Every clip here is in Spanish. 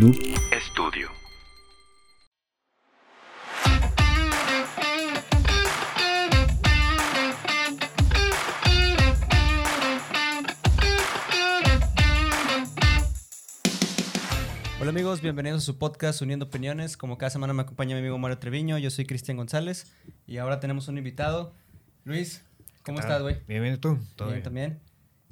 Noob Studio. Hola amigos, bienvenidos a su podcast Uniendo Opiniones. Como cada semana me acompaña mi amigo Mario Treviño, yo soy Cristian González y ahora tenemos un invitado. Luis, ¿cómo estás, güey? Bien, bien, ¿y tú? Todo Bien, bien. también.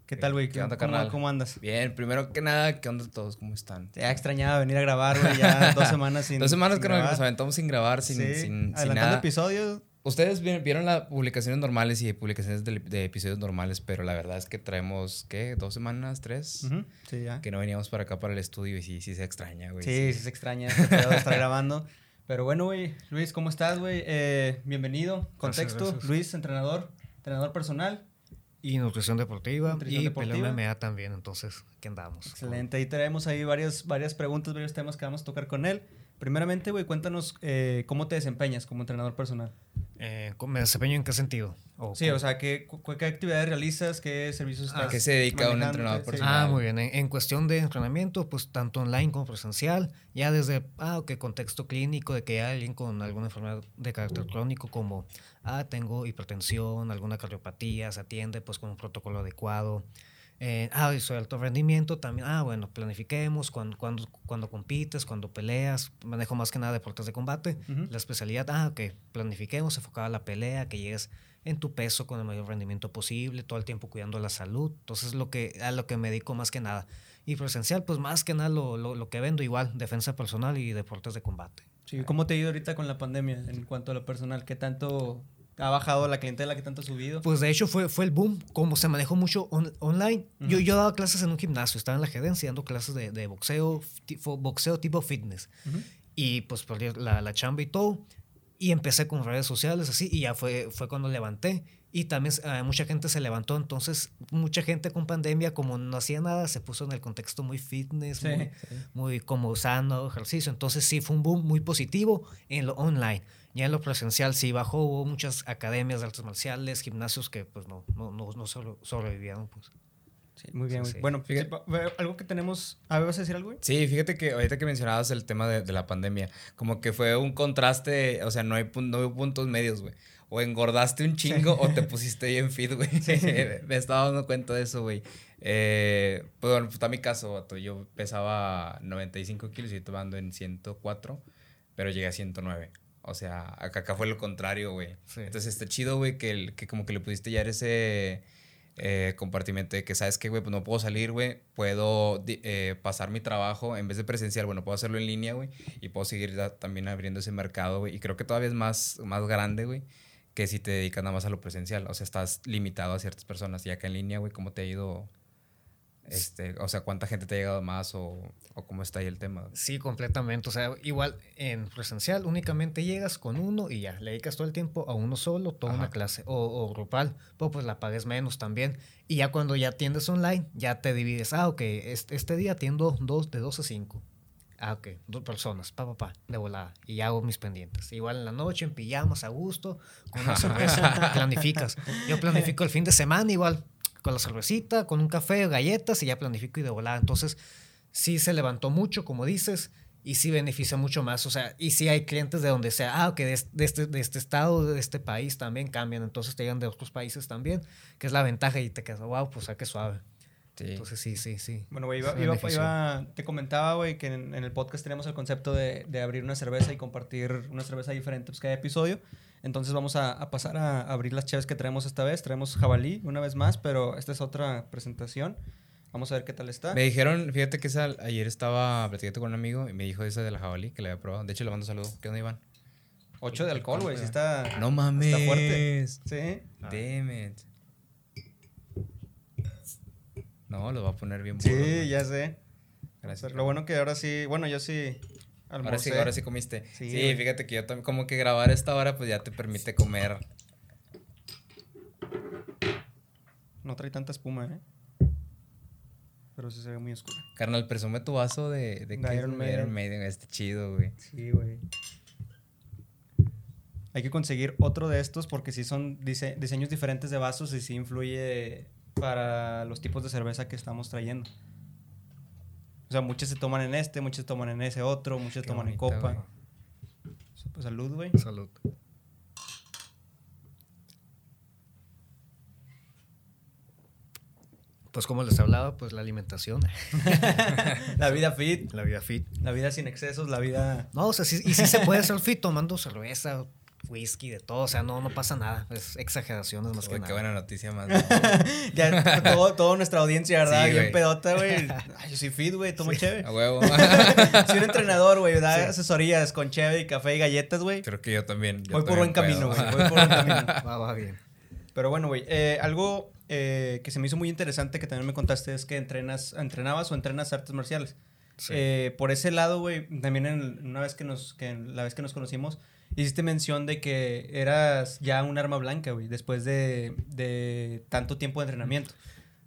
¿Qué tal, güey? ¿Qué onda, ¿Cómo- carnal? ¿Cómo andas? Bien, primero que nada, ¿qué onda todos? ¿Cómo están? Te ha extrañado venir a grabar, güey, ya dos semanas sin Dos semanas sin que nos grabar. aventamos sin grabar, sin, Sí, sin, sin nada. episodios. Ustedes vi- vieron las publicaciones normales y publicaciones de, de episodios normales, pero la verdad es que traemos, ¿qué? ¿Dos semanas? ¿Tres? Ujú, Sí, ya. Que no veníamos para acá para el estudio y sí, sí se extraña, güey. Sí, sí se extraña este pedo de estar grabando. Pero bueno, güey, Luis, ¿cómo estás, güey? Eh, bienvenido. Contexto, gracias. Luis, entrenador, entrenador personal. Y nutrición deportiva Nutrición y deportiva. MMA también, entonces, ¿qué andamos? Excelente. Ahí tenemos ahí varias, varias preguntas, varios temas que vamos a tocar con él. Primeramente, güey, cuéntanos eh, cómo te desempeñas como entrenador personal. Eh, ¿cómo ¿Me desempeño en qué sentido? O Sí, cómo- o sea, ¿qué, cu- qué actividades realizas? ¿Qué servicios Ah, estás ¿a qué se dedica un entrenador Sí. personal? Ah, muy bien. En, en cuestión de entrenamiento, pues tanto online como presencial, ya desde, ah, ok, contexto clínico, de que hay alguien con alguna enfermedad de carácter crónico, como, ah, tengo hipertensión, alguna cardiopatía, se atiende pues con un protocolo adecuado. Eh, ah, soy alto rendimiento también. Ah, bueno, planifiquemos cuando, cuando, cuando compites, cuando peleas. Manejo más que nada deportes de combate. Ujú. La especialidad, ah, ok, planifiquemos, enfocado a la pelea, que llegues en tu peso con el mayor rendimiento posible, todo el tiempo cuidando la salud. Entonces, lo que, a lo que me dedico más que nada. Y presencial, pues más que nada lo, lo, lo que vendo igual, defensa personal y deportes de combate. Sí, ¿Cómo te ha ido ahorita con la pandemia en cuanto a lo personal? ¿Qué tanto ha bajado la clientela? ¿Qué tanto ha subido? Pues de hecho fue, fue el boom, como se manejó mucho on- online. yo, Ujú. yo daba clases en un gimnasio, estaba en la gerencia dando clases de, de boxeo, boxeo tipo fitness. Ujú. y pues perdí la, la chamba y todo. Y empecé con redes sociales así y ya fue, fue cuando levanté. Y también eh, mucha gente se levantó, entonces mucha gente con pandemia como no hacía nada se puso en el contexto muy fitness, Sí, muy, sí. muy como sano, ejercicio. Entonces sí fue un boom muy positivo en lo online. Ya en lo presencial sí bajó, hubo muchas academias de artes marciales, gimnasios que pues no, no, no, no sobre- sobrevivieron. Pues. Sí, muy bien, Sí, güey. sí. Bueno, Fíjate- sí, algo que tenemos... A ver, ¿vas a decir algo, güey? Sí, fíjate que ahorita que mencionabas el tema de, de la pandemia, como que fue un contraste, o sea, no hay, no hay puntos medios, güey. O engordaste un chingo o te pusiste bien fit, güey. Me estaba dando cuenta de eso, güey. Eh, pues bueno, pues está mi caso, vato. Yo pesaba 95 kilos y estoy ando en 104, pero llegué a 109. O sea, acá, acá fue lo contrario, güey. Sí. Entonces está chido, güey, que, el- que como que le pudiste ya ese eh, compartimento de que, ¿sabes qué, güey? Pues no puedo salir, güey. Puedo eh, pasar mi trabajo en vez de presencial, bueno, puedo hacerlo en línea, güey. Y puedo seguir también abriendo ese mercado, güey. Y creo que todavía es más, más grande, güey, que si te dedicas nada más a lo presencial. O sea, estás limitado a ciertas personas. Y acá en línea, güey, ¿cómo te ha ido? Este, o sea, ¿cuánta gente te ha llegado más o, o cómo está ahí el tema? Sí, completamente. O sea, igual en presencial únicamente llegas con uno y ya, le dedicas todo el tiempo a uno solo, toda una clase. O, o grupal, pues, pues la pagues menos también. Y ya cuando ya atiendes online, ya te divides. Ah, ok, este, este día atiendo dos, de dos a cinco. Ah, ok, dos personas, pa, pa, pa, de volada. Y ya hago mis pendientes. Igual en la noche, en pijamas, a gusto, con una cerveza, planificas. Yo planifico el fin de semana igual, la cervecita, con un café, galletas y ya planifico y de volada. Entonces, sí se levantó mucho, como dices, y sí beneficia mucho más. O sea, y sí hay clientes de donde sea, ah, ok, de, es- de este, de este estado, de este país también cambian, entonces te llegan de otros países también, que es la ventaja y te quedas, wow, pues, ah, qué suave. Sí. Entonces, sí, sí, sí. Bueno, güey, iba, iba- iba- te comentaba, güey, que en, en el podcast tenemos el concepto de, de abrir una cerveza y compartir una cerveza diferente pues, cada episodio. Entonces vamos a, a pasar a abrir las chaves que traemos esta vez. Traemos jabalí una vez más, pero esta es otra presentación. Vamos a ver qué tal está. Me dijeron, fíjate que esa, ayer estaba platicando con un amigo y me dijo esa de la jabalí que le había probado. De hecho, le mando un saludo. ¿Qué onda, Iván? 8 de alcohol, güey. Sí está, No mames. está fuerte. Sí. Damn it. No, lo va a poner bien Sí, burro, ya sé. Gracias. Lo bueno que ahora sí, bueno, yo sí Ahora sí, almorcé. ahora sí comiste. Sí, fíjate que yo también, como que grabar esta hora, pues ya te permite comer. No trae tanta espuma, ¿eh? Pero sí se ve muy oscura. Carnal, presume tu vaso de, de, Iron de Maiden. Iron Maiden. Este chido, güey. Sí, güey. Hay que conseguir otro de estos porque sí son dise- diseños diferentes de vasos y sí influye para los tipos de cerveza que estamos trayendo. O sea, muchos se toman en este, muchos se toman en ese otro, muchos se toman en copa. Pues salud, güey. Salud. Pues como les hablaba, pues la alimentación, La vida fit, la vida fit. la vida sin excesos, la vida... No, o sea, sí, y sí se puede hacer fit tomando cerveza, whisky, de todo. O sea, no, no pasa nada. Es exageraciones más que Uy, nada. qué buena noticia más. Ya todo, toda nuestra audiencia, ¿verdad? Sí, Bien güey. pedota, güey. Yo soy fit, güey, tomo cheve. A huevo. Soy un entrenador, güey, da asesorías con cheve y café y galletas, güey. Creo que yo también. yo Voy por buen camino, güey. Voy por buen camino. Va, va bien. Pero bueno, güey, eh, algo eh, que se me hizo muy interesante que también me contaste es que entrenas, entrenabas o entrenas artes marciales. Sí. Eh, por ese lado, güey, también en, una vez que nos, que en la vez que nos conocimos, hiciste mención de que eras ya un arma blanca, güey, después de, de tanto tiempo de entrenamiento.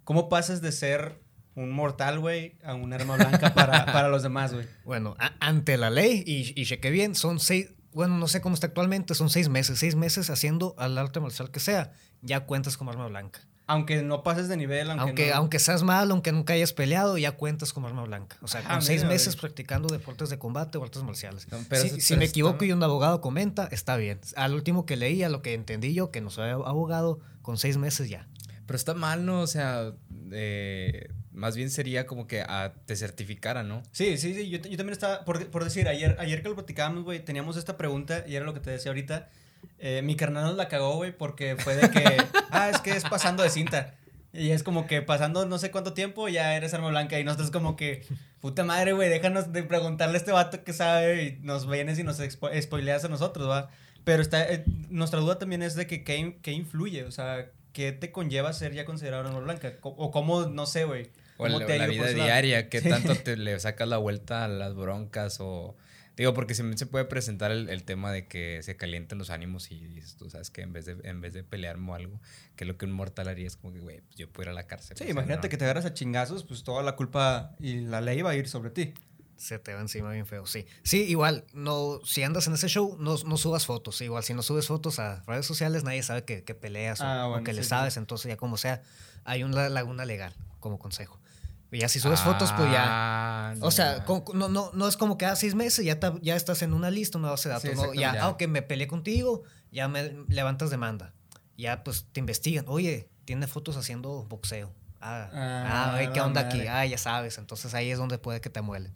¿Cómo pasas de ser un mortal, güey, a un arma blanca para, para los demás, güey? Bueno, ante la ley, y, y chequé bien, son seis, bueno, no sé cómo está actualmente, son seis meses. Seis meses haciendo al arte marcial que sea, ya cuentas como arma blanca. Aunque no pases de nivel, aunque, Aunque, no- aunque seas malo, aunque nunca hayas peleado, ya cuentas como arma blanca. O sea, Ah, con seis mira, meses practicando deportes de combate o artes marciales. No, pero si eso- si pero me está- equivoco y un abogado comenta, está bien. Al último que leí, a lo que entendí yo, que no soy abogado, con seis meses ya. Pero está mal, ¿no? O sea, eh, más bien sería como que te certificara, ¿no? Sí, sí, sí. Yo, yo también estaba, por, por decir, ayer, ayer que lo platicábamos, güey, teníamos esta pregunta y era lo que te decía ahorita. Eh, mi carnal nos la cagó, güey, porque fue de que, ah, es que es pasando de cinta. Y es como que pasando no sé cuánto tiempo ya eres arma blanca y nosotros como que, puta madre, güey, déjanos de preguntarle a este vato que sabe y nos vienes y nos expo- spoileas a nosotros, ¿va? Pero está, eh, nuestra duda también es de que qué, in- qué influye, o sea, qué te conlleva ser ya considerado arma blanca o cómo, no sé, güey. O ¿cómo la, te la vida diaria, qué Sí. tanto te le sacas la vuelta a las broncas o... Digo, porque también se puede presentar el, el tema de que se calienten los ánimos y dices, tú sabes que en vez de, en vez de pelearme o algo, que lo que un mortal haría es como que, güey, pues yo puedo ir a la cárcel. Sí, o sea, imagínate no. que te agarras a chingazos, pues toda la culpa y la ley va a ir sobre ti. Se te va encima bien feo, sí. Sí, igual, no, si andas en ese show, no, no subas fotos. Igual, si no subes fotos a redes sociales, nadie sabe que, que peleas o- Ah, o, bueno, que le sí. sabes. Entonces, ya como sea, hay una laguna legal como consejo. Y ya si subes fotos, pues ya. Ah, O sea, no. no, no, es como que a seis meses ya, ta- ya estás en una lista, una base de datos. Sí, ¿no? Ya, exactamente. ah, ok, me peleé contigo, ya me levantas demanda. Ya, pues te investigan. Oye, tiene fotos haciendo boxeo. Ah, Ah, ah, ¿qué onda aquí? Ah, ya sabes. Entonces ahí es donde puede que te muelen.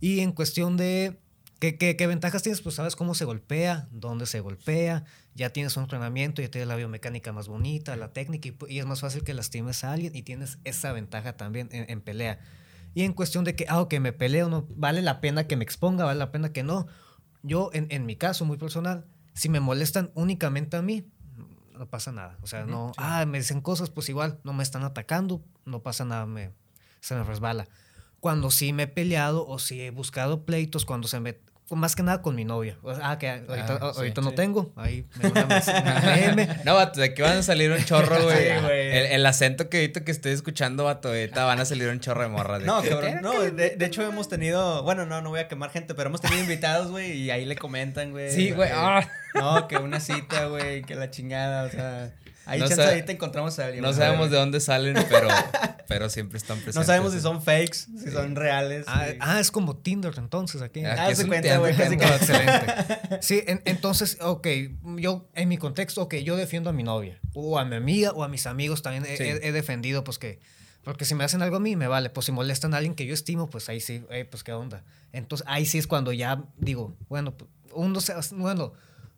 Y en cuestión de ¿qué, qué, qué ventajas tienes, pues sabes cómo se golpea, dónde se golpea, ya tienes un entrenamiento, ya tienes la biomecánica más bonita, la técnica, y, es más fácil que lastimes a alguien y tienes esa ventaja también en, en pelea. Y en cuestión de que, ah, ok, me peleo, no, vale la pena que me exponga, vale la pena que no. Yo, en, en mi caso, muy personal, si me molestan únicamente a mí, no pasa nada. O sea, no, sí. ah, me dicen cosas, pues igual, no me están atacando, no pasa nada, me, se me resbala. Cuando sí me he peleado o sí he buscado pleitos, cuando se me... Más que nada con mi novia. Ah, que ahorita, Ah, sí, ahorita no tengo. Ahí me DM. No, vato, de aquí van a salir un chorro, güey. Sí, güey. el, el acento que ahorita que estoy escuchando, vato, ahorita van a salir un chorro de morras. de No, que- cabrón, no, de, de hecho hemos tenido, bueno, no, no voy a quemar gente, pero hemos tenido invitados, güey, y ahí le comentan, güey. Sí, güey. que- ah. No, que una cita, güey, que la chingada, o sea, ahí No chance ahí te encontramos a alguien. No sabemos de dónde salen, pero, pero siempre están presentes. No sabemos si son fakes, si son reales. Ah, sí. ah, es como Tinder entonces aquí. Ah, Ah, se un cuenta, güey, excelente. Sí, en- entonces, ok, yo en mi contexto, ok, yo defiendo a mi novia, o a mi amiga, o a mis amigos también he, Sí. he- he defendido, pues que, porque si me hacen algo a mí, me vale, pues si molestan a alguien que yo estimo, pues ahí sí, eh, pues qué onda. Entonces, ahí sí es cuando ya digo, bueno, pues, uno se, bueno,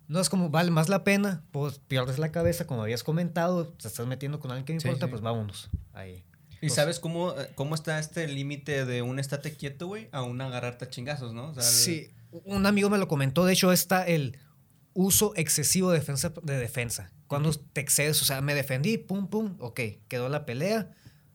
no es como vale más la pena, pues pierdes la cabeza, como habías comentado, te estás metiendo con alguien que me Sí, importa, sí. pues vámonos, ahí. ¿Y sabes cómo, eh, cómo está este límite de un estate quieto, güey, a un agarrarte a chingazos, no? O sea, el- Sí, un amigo me lo comentó. De hecho, está el uso excesivo de defensa. De defensa. Cuando te excedes, o sea, me defendí, pum, pum, ok, quedó la pelea,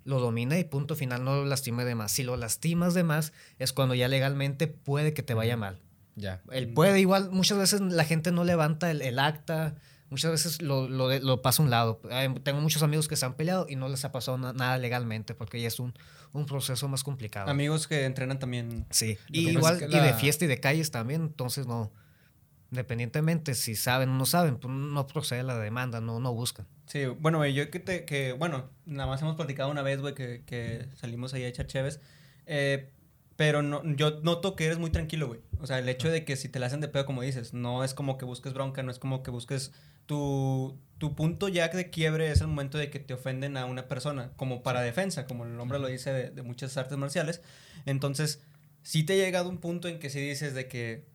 lo domina y punto final, no lo lastimé de más. Si lo lastimas de más, es cuando ya legalmente puede que te vaya mal. Ya. Él puede, igual, muchas veces la gente no levanta el, el acta, muchas veces lo, lo, de- lo pasa a un lado. Tengo muchos amigos que se han peleado y no les ha pasado na- nada legalmente porque ya es un, un proceso más complicado. Amigos que entrenan también. Sí, y igual, que y de la- fiesta y de calles también, entonces no, independientemente si saben o no saben, pues no procede la demanda, no, no buscan. Sí, bueno, güey, yo que te, que, bueno, nada más hemos platicado una vez, güey, que, que salimos ahí a echar cheves. Eh, Pero no, yo noto que eres muy tranquilo, güey. O sea, el hecho de que si te la hacen de pedo, como dices, no es como que busques bronca, no es como que busques tu, tu punto ya de quiebre es el momento de que te ofenden a una persona, como para defensa, como el nombre lo dice de, de muchas artes marciales. Entonces, sí te ha llegado un punto en que si dices de que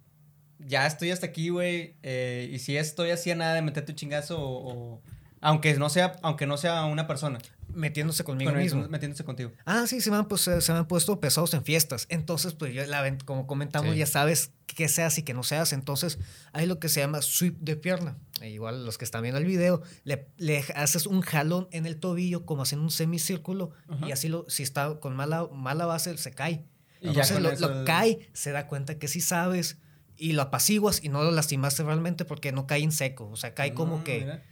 ya estoy hasta aquí, güey, eh, y si estoy así a nada de meterte un chingazo o, o- aunque no sea aunque no sea una persona, Metiéndose conmigo con- mismo. metiéndose contigo. Ah, sí, se me, han, pues, se me han puesto pesados en fiestas. Entonces, pues yo, la, como comentamos, Sí. ya sabes qué se hace y qué no se hace. Entonces, hay lo que se llama sweep de pierna. E igual los que están viendo el video, le, le haces un jalón en el tobillo, como haciendo un semicírculo, Ajá. y así, lo, si está con mala, mala base, se cae. Y ya Entonces, lo, eso lo cae, se da cuenta que sí sabes, y lo apaciguas y no lo lastimaste realmente porque no cae en seco. O sea, cae como Mm, que. mira.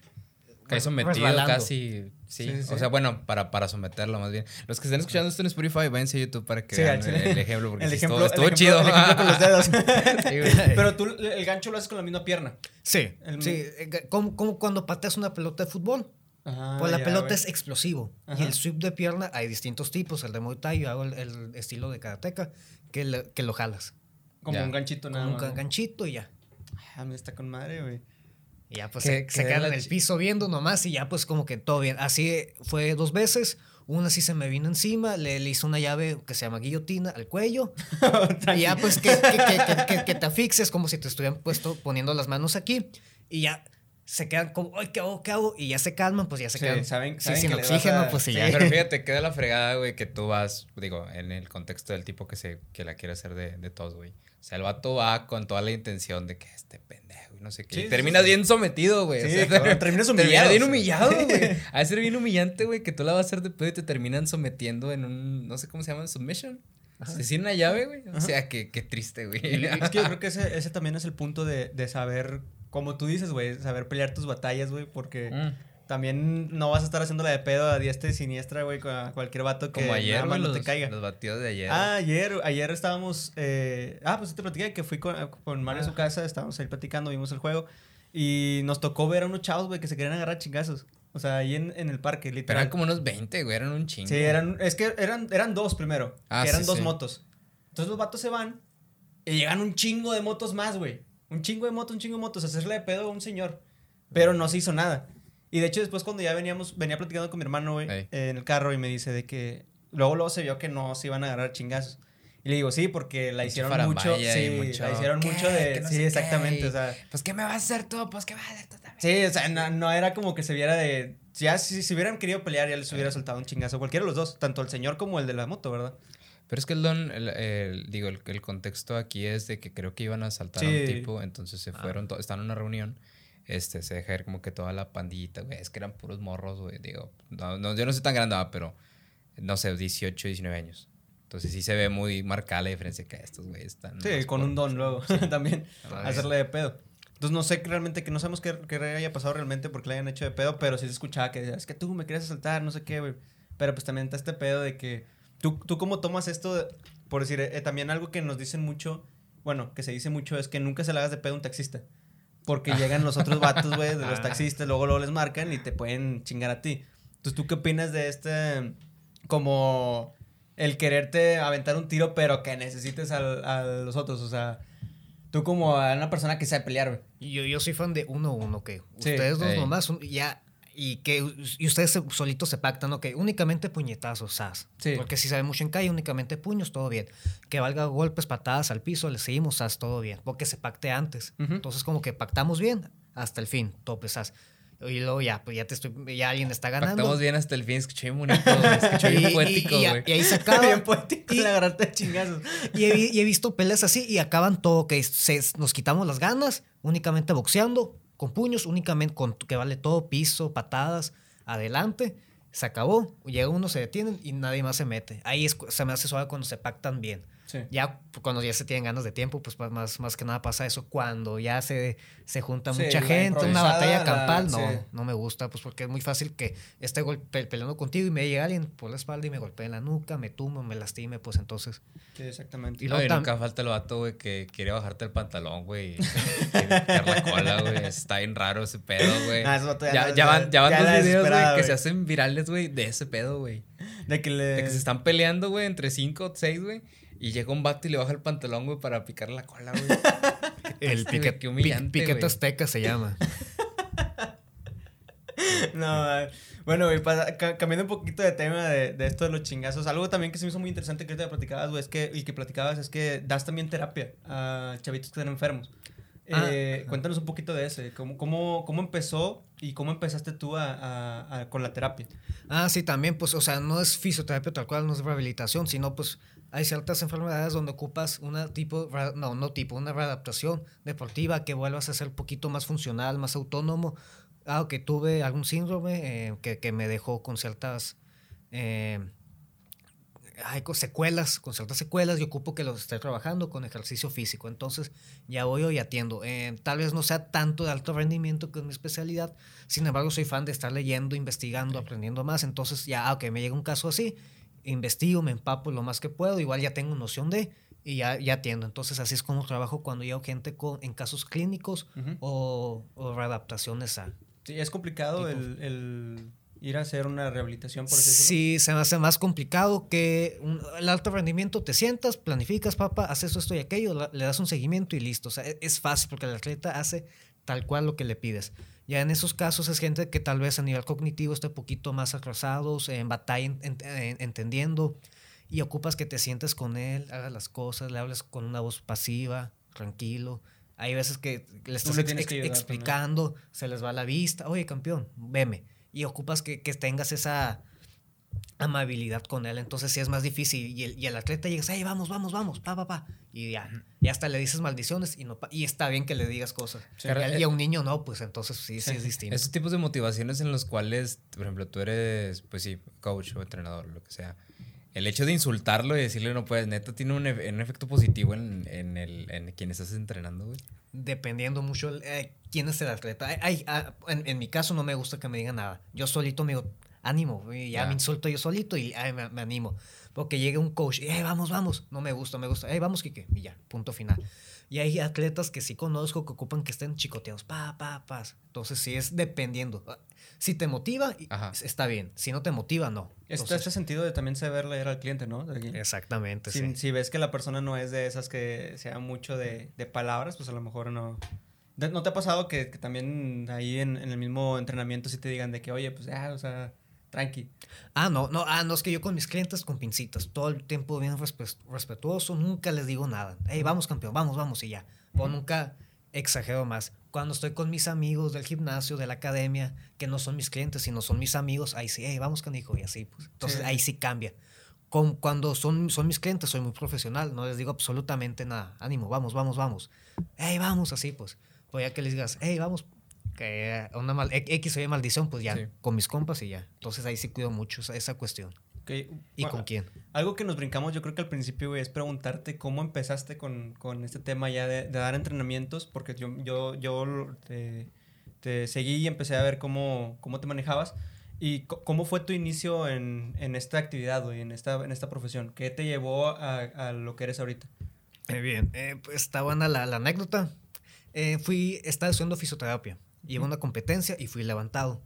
Cae sometido resbalando. casi. Sí. Sí, sí, sí. O sea, bueno, para, para someterlo más bien. Los que estén escuchando esto en Spotify, váyanse a YouTube para que Sí, vean el, ejemplo. Porque El ejemplo, estuvo, el estuvo ejemplo- chido. el ejemplo con los dedos. Sí, güey. Pero tú el gancho lo haces con la misma pierna. Sí, El- sí. eh, Como, como cuando pateas una pelota de fútbol. Ajá, Pues la ya, pelota es explosivo. Ajá. Y el sweep de pierna hay distintos tipos. El de Muay Thai, yo hago el, el estilo de karateca, que, le- que lo jalas. como Ya. un ganchito nada Con un ganchito y ya. Ah, me está con madre, güey. Y ya pues Que- se, se que quedan en el piso viendo nomás y ya pues como que todo bien. Así fue dos veces. Una sí se me vino encima, le, le hice una llave que se llama guillotina al cuello. y ya pues que, te afixies como si te estuvieran puesto poniendo las manos aquí. Y ya se quedan como, ay, ¿qué hago? ¿Qué hago? Y ya se calman, pues ya se Sí, quedan. saben- sí, saben sin que oxígeno, a- pues sí, ya. Pero fíjate, queda la fregada, güey, que tú vas, digo, en el contexto del tipo que se que la quiere hacer de, de todos, güey. O sea, el vato va con toda la intención de que este pendejo no sé qué. Sí, y terminas sí. bien sometido, güey. o sea, terminas humillado, Terminas bien humillado, güey. Ha de ser bien humillante, güey, que tú la vas a hacer de pedo y te terminan sometiendo en un, no sé cómo se llama, submission. Es decir, una llave, güey. O sea, que qué triste, güey. Es que yo creo que ese, ese también es el punto de, de saber, como tú dices, güey, saber pelear tus batallas, güey, porque Mm. También no vas a estar haciéndola de pedo a diestra y siniestra, güey, con a cualquier vato que Como ayer, nada más güey, no los, te caiga. los batidos de ayer. Ah, ayer, ayer estábamos. eh, ah, pues te platicé que fui con, con Mario a su Ah. casa, estábamos ahí platicando, vimos el juego. Y nos tocó ver a unos chavos, güey, que se querían agarrar chingazos. O sea, ahí en, en el parque, Pero literal. eran como unos 20, güey, eran un chingo. Sí, eran, es que eran, eran dos primero. Ah, que eran sí, dos sí. motos. Entonces los vatos se van y llegan un chingo de motos más, güey. Un chingo de motos, un chingo de motos. a Hacerle de pedo a un señor. Pero no se hizo nada. Y de hecho, después cuando ya veníamos, venía platicando con mi hermano, güey, eh, en el carro y me dice de que luego, luego se vio que no se iban a agarrar chingazos. Y le digo, sí, porque la hicieron mucho. Sí, mucho, la hicieron ¿qué? mucho de. No sí, sé exactamente. O sea, Pues, ¿qué me vas a hacer tú? Pues, ¿qué vas a hacer tú también? Sí, o sea, no, no era como que se viera de. Ya, si, si hubieran querido pelear, ya les hubiera soltado un chingazo. Cualquiera de los dos, tanto el señor como el de la moto, ¿verdad? Pero es que el don, el, el- digo, el, el contexto aquí es de que creo que iban a asaltar a un tipo, entonces se Ah. fueron, to- están en una reunión, este, se deja ver como que toda la pandillita, güey, es que eran puros morros, güey, digo, no, no, yo no soy tan grande, ah, pero, no sé, 18, 19 años. Entonces sí se ve muy marcada la diferencia que estos, güey, están. Sí, con un don luego también. Ah, hacerle de pedo. Entonces no sé realmente, que no sabemos qué, qué haya pasado realmente porque le hayan hecho de pedo, pero sí se escuchaba que decía, es que tú me querías asaltar, no sé qué, güey. Pero pues también está este pedo de que tú, tú cómo tomas esto, de- por decir, eh, también algo que nos dicen mucho, bueno, que se dice mucho es que nunca se le hagas de pedo a un taxista. Porque llegan los otros vatos, güey, de los Ah. taxistas, luego, luego les marcan y te pueden chingar a ti. Entonces, ¿tú qué opinas de este, como el quererte aventar un tiro, pero que necesites al- a, los otros? O sea, tú como a una persona que sabe pelear, güey. Yo, yo soy fan de uno a uno, que Sí. ustedes dos Ey. nomás, un- ya, y que y ustedes solitos se pactan, ok, únicamente puñetazos, sas. Sí. Porque si sabe mucho en calle, únicamente puños, todo bien. Que valga golpes, patadas al piso, le seguimos, sas, todo bien. Porque se pacte antes. Ujú. Entonces, como que pactamos bien hasta el fin, tope, sas. Y luego ya, pues ya te estoy, ya alguien está ganando. Pactamos bien hasta el fin, escuché bien bonito, güey, escuché bien poético, y- y- güey. y ahí se acaba. Bien poético Y- agarrarte chingazos. Y he, y he visto peleas así y acaban todo, que se, nos quitamos las ganas, únicamente boxeando, con puños, únicamente con que vale todo, piso, patadas, adelante, se acabó, llega uno, se detienen y nadie más se mete. Ahí es, se me hace suave cuando se pactan bien. Sí. Ya cuando ya se tienen ganas de tiempo, pues más, más que nada pasa eso. Cuando ya se, se junta Sí, mucha gente, una batalla la- campal, no, sí. no me gusta, pues porque es muy fácil que esté golpe, peleando contigo y me llegue alguien por la espalda y me golpee en la nuca, me tumba, me lastime, pues entonces... Sí, exactamente. Y No, y nunca falta el vato, güey, que quiere bajarte el pantalón, güey. la cola, güey. Está bien raro ese pedo, güey. Ah, ya ya, no- ya van, ya van ya dos la videos, güey, que se hacen virales, güey, de ese pedo, güey. De que le... De que se están peleando, güey, entre cinco o seis, güey. Y llega un vato y le baja el pantalón, güey, para picar la cola, güey. El piquete, qué humillante, piquete azteca se llama. No, bueno, güey, cambiando un poquito de tema de, de esto de los chingazos, algo también que se me hizo muy interesante que te platicabas, güey, es que, y que platicabas, es que das también terapia a chavitos que están enfermos. Ah. Eh, cuéntanos un poquito de ese, cómo, cómo, cómo empezó y cómo empezaste tú a, a- a- con la terapia. Ah, sí, también, pues, o sea, no es fisioterapia tal cual, no es rehabilitación, sino pues hay ciertas enfermedades donde ocupas una tipo, no, no tipo, una readaptación deportiva que vuelvas a ser un poquito más funcional, más autónomo. Ah, que tuve algún síndrome eh, que, que me dejó con ciertas eh, ay, con secuelas, con ciertas secuelas y ocupo que los esté trabajando con ejercicio físico. Entonces ya voy hoy atiendo. Eh, tal vez no sea tanto de alto rendimiento que es mi especialidad, sin embargo soy fan de estar leyendo, investigando, aprendiendo más. Entonces ya, ah, ok, me llega un caso así, investigo, me empapo lo más que puedo, igual ya tengo noción de y ya, ya atiendo. Entonces así es como trabajo cuando llevo gente con, en casos clínicos o, o readaptaciones a... Sí, es complicado el, el ir a hacer una rehabilitación, por decirlo. Sí, se me hace más complicado que un- el alto rendimiento. Te sientas, planificas, papá, haces esto y aquello, le das un seguimiento y listo. O sea, e- es fácil porque el atleta hace tal cual lo que le pides. Ya en esos casos es gente que tal vez a nivel cognitivo esté un poquito más atrasados, en batalla en- en- en- entendiendo y ocupas que te sientes con él, hagas las cosas, le hables con una voz pasiva, tranquilo. Hay veces que le estás ex- que explicando, se les va la vista, oye campeón, veme. Y ocupas que, que tengas esa amabilidad con él, entonces sí es más difícil. Y el, y el atleta llegas, hey, vamos, vamos, vamos, pa, pa, pa. Y ya, y hasta le dices maldiciones y, no, y está bien que le digas cosas. Sí. y, a, a un niño no, pues entonces sí, sí, es distinto. Esos tipos de motivaciones en los cuales, por ejemplo, tú eres, pues sí, coach o entrenador, lo que sea. El hecho de insultarlo y decirle no puedes, neta, tiene un, efe- un efecto positivo en, en, el, en quien estás entrenando, güey. dependiendo mucho eh, quién es el atleta. Ah, en, en mi caso no me gusta que me digan nada. Yo solito me digo, ánimo, ya Ya. me insulto yo solito y ay, me, me animo. Porque llegue un coach y, "Ey, vamos, vamos, no me gusta, me gusta, hey, vamos, Kike, y ya, punto final. Y hay atletas que sí conozco que ocupan que estén chicoteados, pa, pa, pa. Entonces sí es dependiendo. Ah, Si te motiva, Ajá. está bien. Si no te motiva, no. Está Entonces, este sentido de también saber leer al cliente, ¿no? Exactamente, Si, sí. si ves que la persona no es de esas que sea mucho de, de palabras, pues a lo mejor no. ¿No te ha pasado que, que también ahí en, en el mismo entrenamiento sí te digan de que, oye, pues ya, o sea, tranqui? Ah, no, no, ah, no, es que yo con mis clientes con pincitas, todo el tiempo bien respe- respetuoso, nunca les digo nada. Hey, vamos campeón, vamos, vamos y ya. O nunca exagero más. Cuando estoy con mis amigos del gimnasio, de la academia, que no son mis clientes, sino son mis amigos, ahí sí, hey, vamos canijo, y así, pues. Entonces Sí. ahí sí cambia. Con, cuando son, son mis clientes, soy muy profesional, no les digo absolutamente nada. Ánimo, vamos, vamos, vamos. Hey, vamos, así, pues. Pues ya que les digas, hey, vamos, que una mal, X o Y maldición, pues ya, Sí. con mis compas y ya. Entonces ahí sí cuido mucho esa, esa cuestión. ¿Y bueno, con quién? Algo que nos brincamos, yo creo que al principio, güey, es preguntarte cómo empezaste con, con este tema ya de, de dar entrenamientos, porque yo, yo, yo te, te seguí y empecé a ver cómo, cómo te manejabas. ¿Y cómo fue tu inicio en, en esta actividad, güey, en esta, en esta profesión? ¿Qué te llevó a, a lo que eres ahorita? Eh, bien, eh, pues está buena la, la anécdota. Eh, fui, estaba estudiando fisioterapia. Iba a una competencia y fui levantado.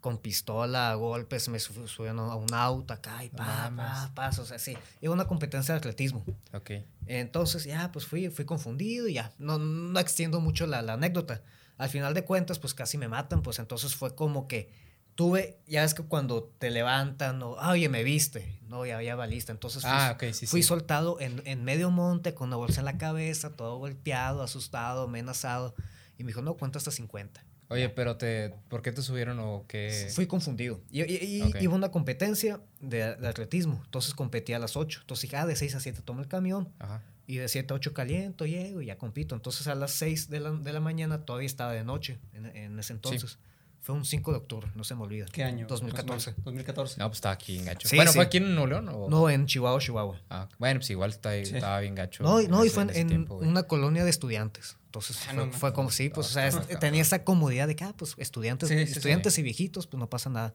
Con pistola, golpes, me su- subieron a un auto acá y pa, pa, mames. pa, o sea, sí. Iba a una competencia de atletismo. Ok. Entonces, ya, pues fui, fui confundido y ya. No, no extiendo mucho la, la anécdota. Al final de cuentas, pues casi me matan, pues entonces fue como que tuve, ya es que cuando te levantan, o, ah, oye, me viste, no, ya, ya valiste. Entonces fui, Ah, ok, sí, fui sí. soltado en, en medio monte con una bolsa en la cabeza, todo golpeado, asustado, amenazado. Y me dijo, no, cuento hasta 50. Oye, pero te, ¿por qué te subieron o qué? Fui confundido. Y, y- y Ok. iba a una competencia de, de atletismo. Entonces competía a las 8. Entonces dije, ah, de 6 a 7 tomo el camión. Ajá. Y de 7 a 8 caliento, llego y ya compito. Entonces a las 6 de la, de la mañana todavía estaba de noche en, en ese entonces. Fue un 5 de octubre, no se me olvida. ¿Qué año? 2014. 2014. No, pues estaba aquí en gacho. Sí, bueno, ¿fue sí. aquí en Nuevo León o? No, en Chihuahua, Chihuahua. Ah, bueno, pues igual está, Sí. estaba bien gacho. No, y- no, y fue en, en una colonia de estudiantes. Entonces Ah, fue, no fue como, sí, pues, o sea, es- tenía esa comodidad de que, ah, pues, estudiantes, Sí, sí, sí. estudiantes y viejitos, pues no pasa nada.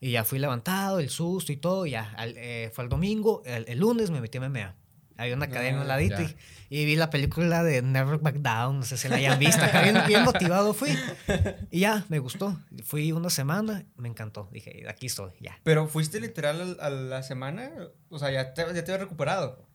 Y ya fui levantado, el susto y todo, y ya, al- eh, fue el domingo, el, el lunes me metí a MMA. Había una academia Ah, al ladito ya. y, y vi la película de Never Back Down, no sé si la hayan visto, bien, bien motivado fui. Y ya, me gustó. Fui una semana, me encantó. Dije, aquí estoy, ya. Pero fuiste literal al- a, la semana, o sea, ya te, ya te habías recuperado.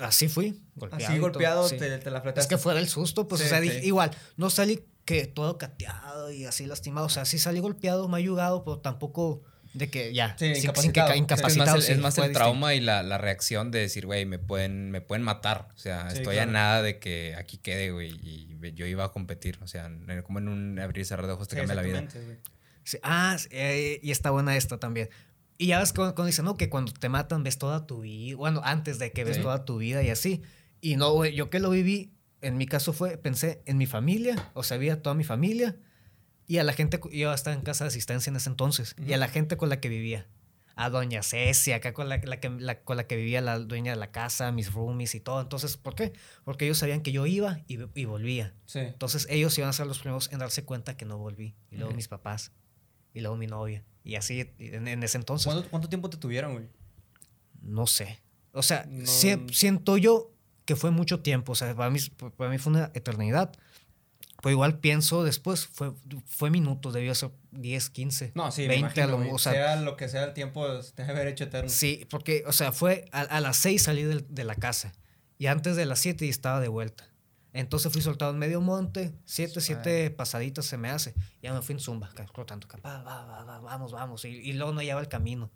Así fui, golpeado. Así golpeado, sí. te, te la Es fletaste. que fue del susto, pues, Sí, o sea, sí. dije, igual, no salí que todo cateado y así lastimado, o sea, sí salí golpeado, mayugado, pero tampoco de que ya, Sí, sin- sin incapacitado. Es que es Es más incapacitado. el, sí, es más el trauma y la, la reacción de decir, güey, me pueden, me pueden matar. O sea, Sí, estoy claro. a nada de que aquí quede, güey. Y yo iba a competir. O sea, en- como en un abrir y cerrar de ojos te Sí, cambia la vida. ah, sí, eh, y está buena esta también. Y ya ves cuando, cuando dicen, no, que cuando te matan ves toda tu vida, bueno, antes de que ves Sí. toda tu vida y así. Y no, güey, yo que lo viví, en mi caso fue, pensé en mi familia, o sea, vi a toda mi familia y a la gente, yo estaba en casa de asistencia en ese entonces, y a la gente con la que vivía. A doña Ceci, acá con la, la que, la- con la que vivía la dueña de la casa, mis roomies y todo. Entonces, ¿por qué? Porque ellos sabían que yo iba y, y volvía. Sí. Entonces ellos iban a ser los primeros en darse cuenta que no volví. Y luego mis papás. Y luego mi novia. Y así en, en ese entonces. ¿Cuánto, cuánto tiempo te tuvieron, güey? No sé. O sea, No- sie- siento yo que fue mucho tiempo. O sea, para mí, para mí fue una eternidad. Pero igual pienso después, fue, fue minutos, debió ser 10, 15, No, sí, me 20 a imagino, lo güey. o sea, sea lo que sea el tiempo, te debe haber hecho eterno. Sí, porque, o sea, fue a, a las 6 salí del- de, la casa. Y antes de las 7 estaba de vuelta. Entonces fui soltado en medio monte, 7, 7 pasaditas se me hace. Ya me fui en zumba, ca- va, va, va, va, vamos, vamos. Y, y luego no hallaba el camino.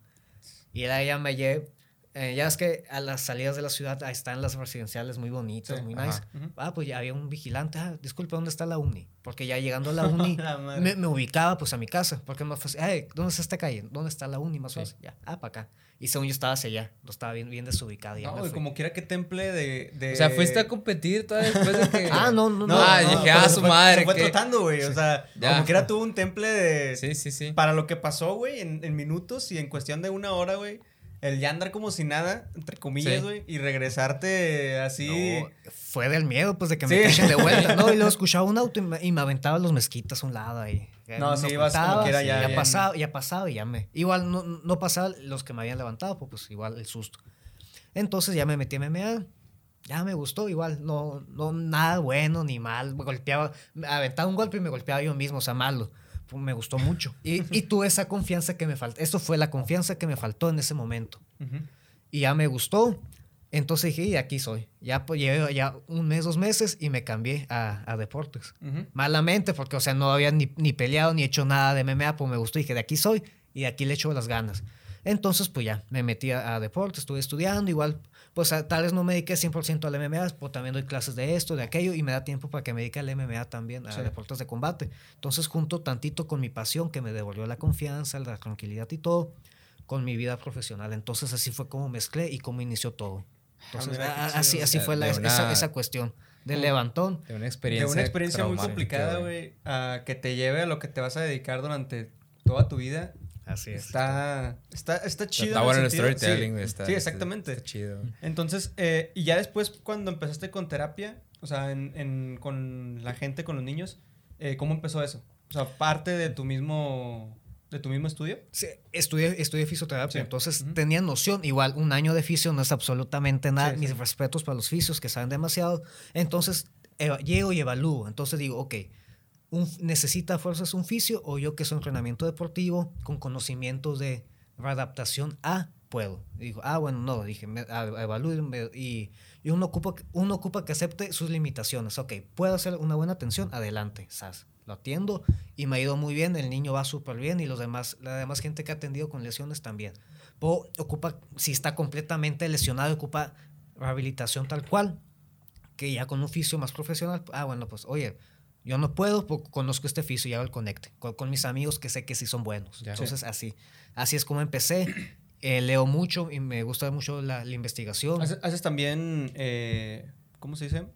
Y era ya me llevé. Eh, ya es que a las salidas de la ciudad ahí están las residenciales muy bonitas, Sí, muy ajá. nice. Ujú. Ah, pues ya había un vigilante. Ah, disculpe, ¿dónde está la uni? Porque ya llegando a la uni, La madre. me, me ubicaba pues a mi casa. Porque me fue, "Ay, ¿dónde está esta calle? ¿Dónde está la uni más Sí. fácil? Ya, ah, para acá. Y según yo estaba hacia allá, lo estaba bien, bien desubicado. y ya No, fui. como quiera que temple de, de- O sea, fuiste a competir todavía después de que. Ah, no, no, no. Ah, no, dije, ah, su fue- madre. Se fue que- trotando, güey. O sea, Ya. como quiera tuvo un temple de. Sí, sí, sí. Para lo que pasó, güey, en, en minutos y en cuestión de una hora, güey. El ya andar como si nada, entre comillas, Sí. güey, y regresarte así. No, fue del miedo, pues, de que me cachen de vuelta. No, y luego escuchaba un auto y me, y me aventaba los mezquitas a un lado ahí. No, Me sí, ibas como quiera ya ya bien. pasaba, ya pasaba y ya me... Igual no, no pasaba los que me habían levantado, pues, pues igual el susto. Entonces ya me metí a MMA. Ya me gustó, igual, no, no nada bueno ni mal. Me golpeaba, me aventaba un golpe y me golpeaba yo mismo, o sea, malo. Pues, me gustó mucho. Y, y tuve esa confianza que me faltó. Eso fue la confianza que me faltó en ese momento. Y ya me gustó. Entonces dije, y aquí soy. Ya pues, llevé ya un mes, dos meses y me cambié a, a deportes. Malamente, porque, o sea, no había ni, ni peleado ni hecho nada de MMA, pues me gustó. Dije, de aquí soy y de aquí le echo las ganas. Entonces, pues ya, me metí a, a deportes, estuve estudiando, igual, pues a- tal vez no me dediqué 100% al MMA, pues también doy clases de esto, de aquello, y me da tiempo para que me dedique al MMA también, a Sí. deportes de combate. Entonces, junto tantito con mi pasión, que me devolvió la confianza, la tranquilidad y todo, con mi vida profesional. Entonces, así fue como mezclé y cómo inició todo. Entonces, qué a- así, así fue la- de esa, una- esa cuestión del levantón. De una De experiencia. una experiencia muy complicada, güey, a que te lleve a lo que te vas a dedicar durante toda tu vida. Así es. Está, está, está chido. Está en bueno el storytelling, sí. está- Sí, está- exactamente. Está chido. Entonces, eh, y ya después, cuando empezaste con terapia, o sea, en, en- con la gente, con los niños, eh, ¿cómo empezó eso? O sea, parte de tu mismo, de tu mismo estudio. Sí, estudié, estudié fisioterapia, Sí. entonces Ujú. tenía noción. Igual, un año de fisio no es absolutamente nada. Sí, Mis sí. respetos para los fisios que saben demasiado. Entonces, llego y evalúo. Entonces digo, ok, ¿necesita fuerzas un fisio o yo que soy entrenamiento deportivo con conocimientos de readaptación a puedo? Y digo, ah, bueno, no, dije, me, a- y uno, ocupa, uno ocupa que acepte sus limitaciones. Ok, puedo hacer una buena atención, adelante, sas. Lo atiendo y me ha ido muy bien, el niño va súper bien y los demás, la demás gente que ha atendido con lesiones también. O ocupa, si está completamente lesionado, ocupa rehabilitación tal cual, que ya con un fisio más profesional, ah, bueno, pues, oye, yo no puedo, pues, conozco este fisio y hago el conecte con, con mis amigos que sé que sí son buenos. Ya. Entonces, así, así es como empecé. Eh, leo mucho y me gusta mucho la, la investigación. Haces, haces también, eh, ¿cómo se dice?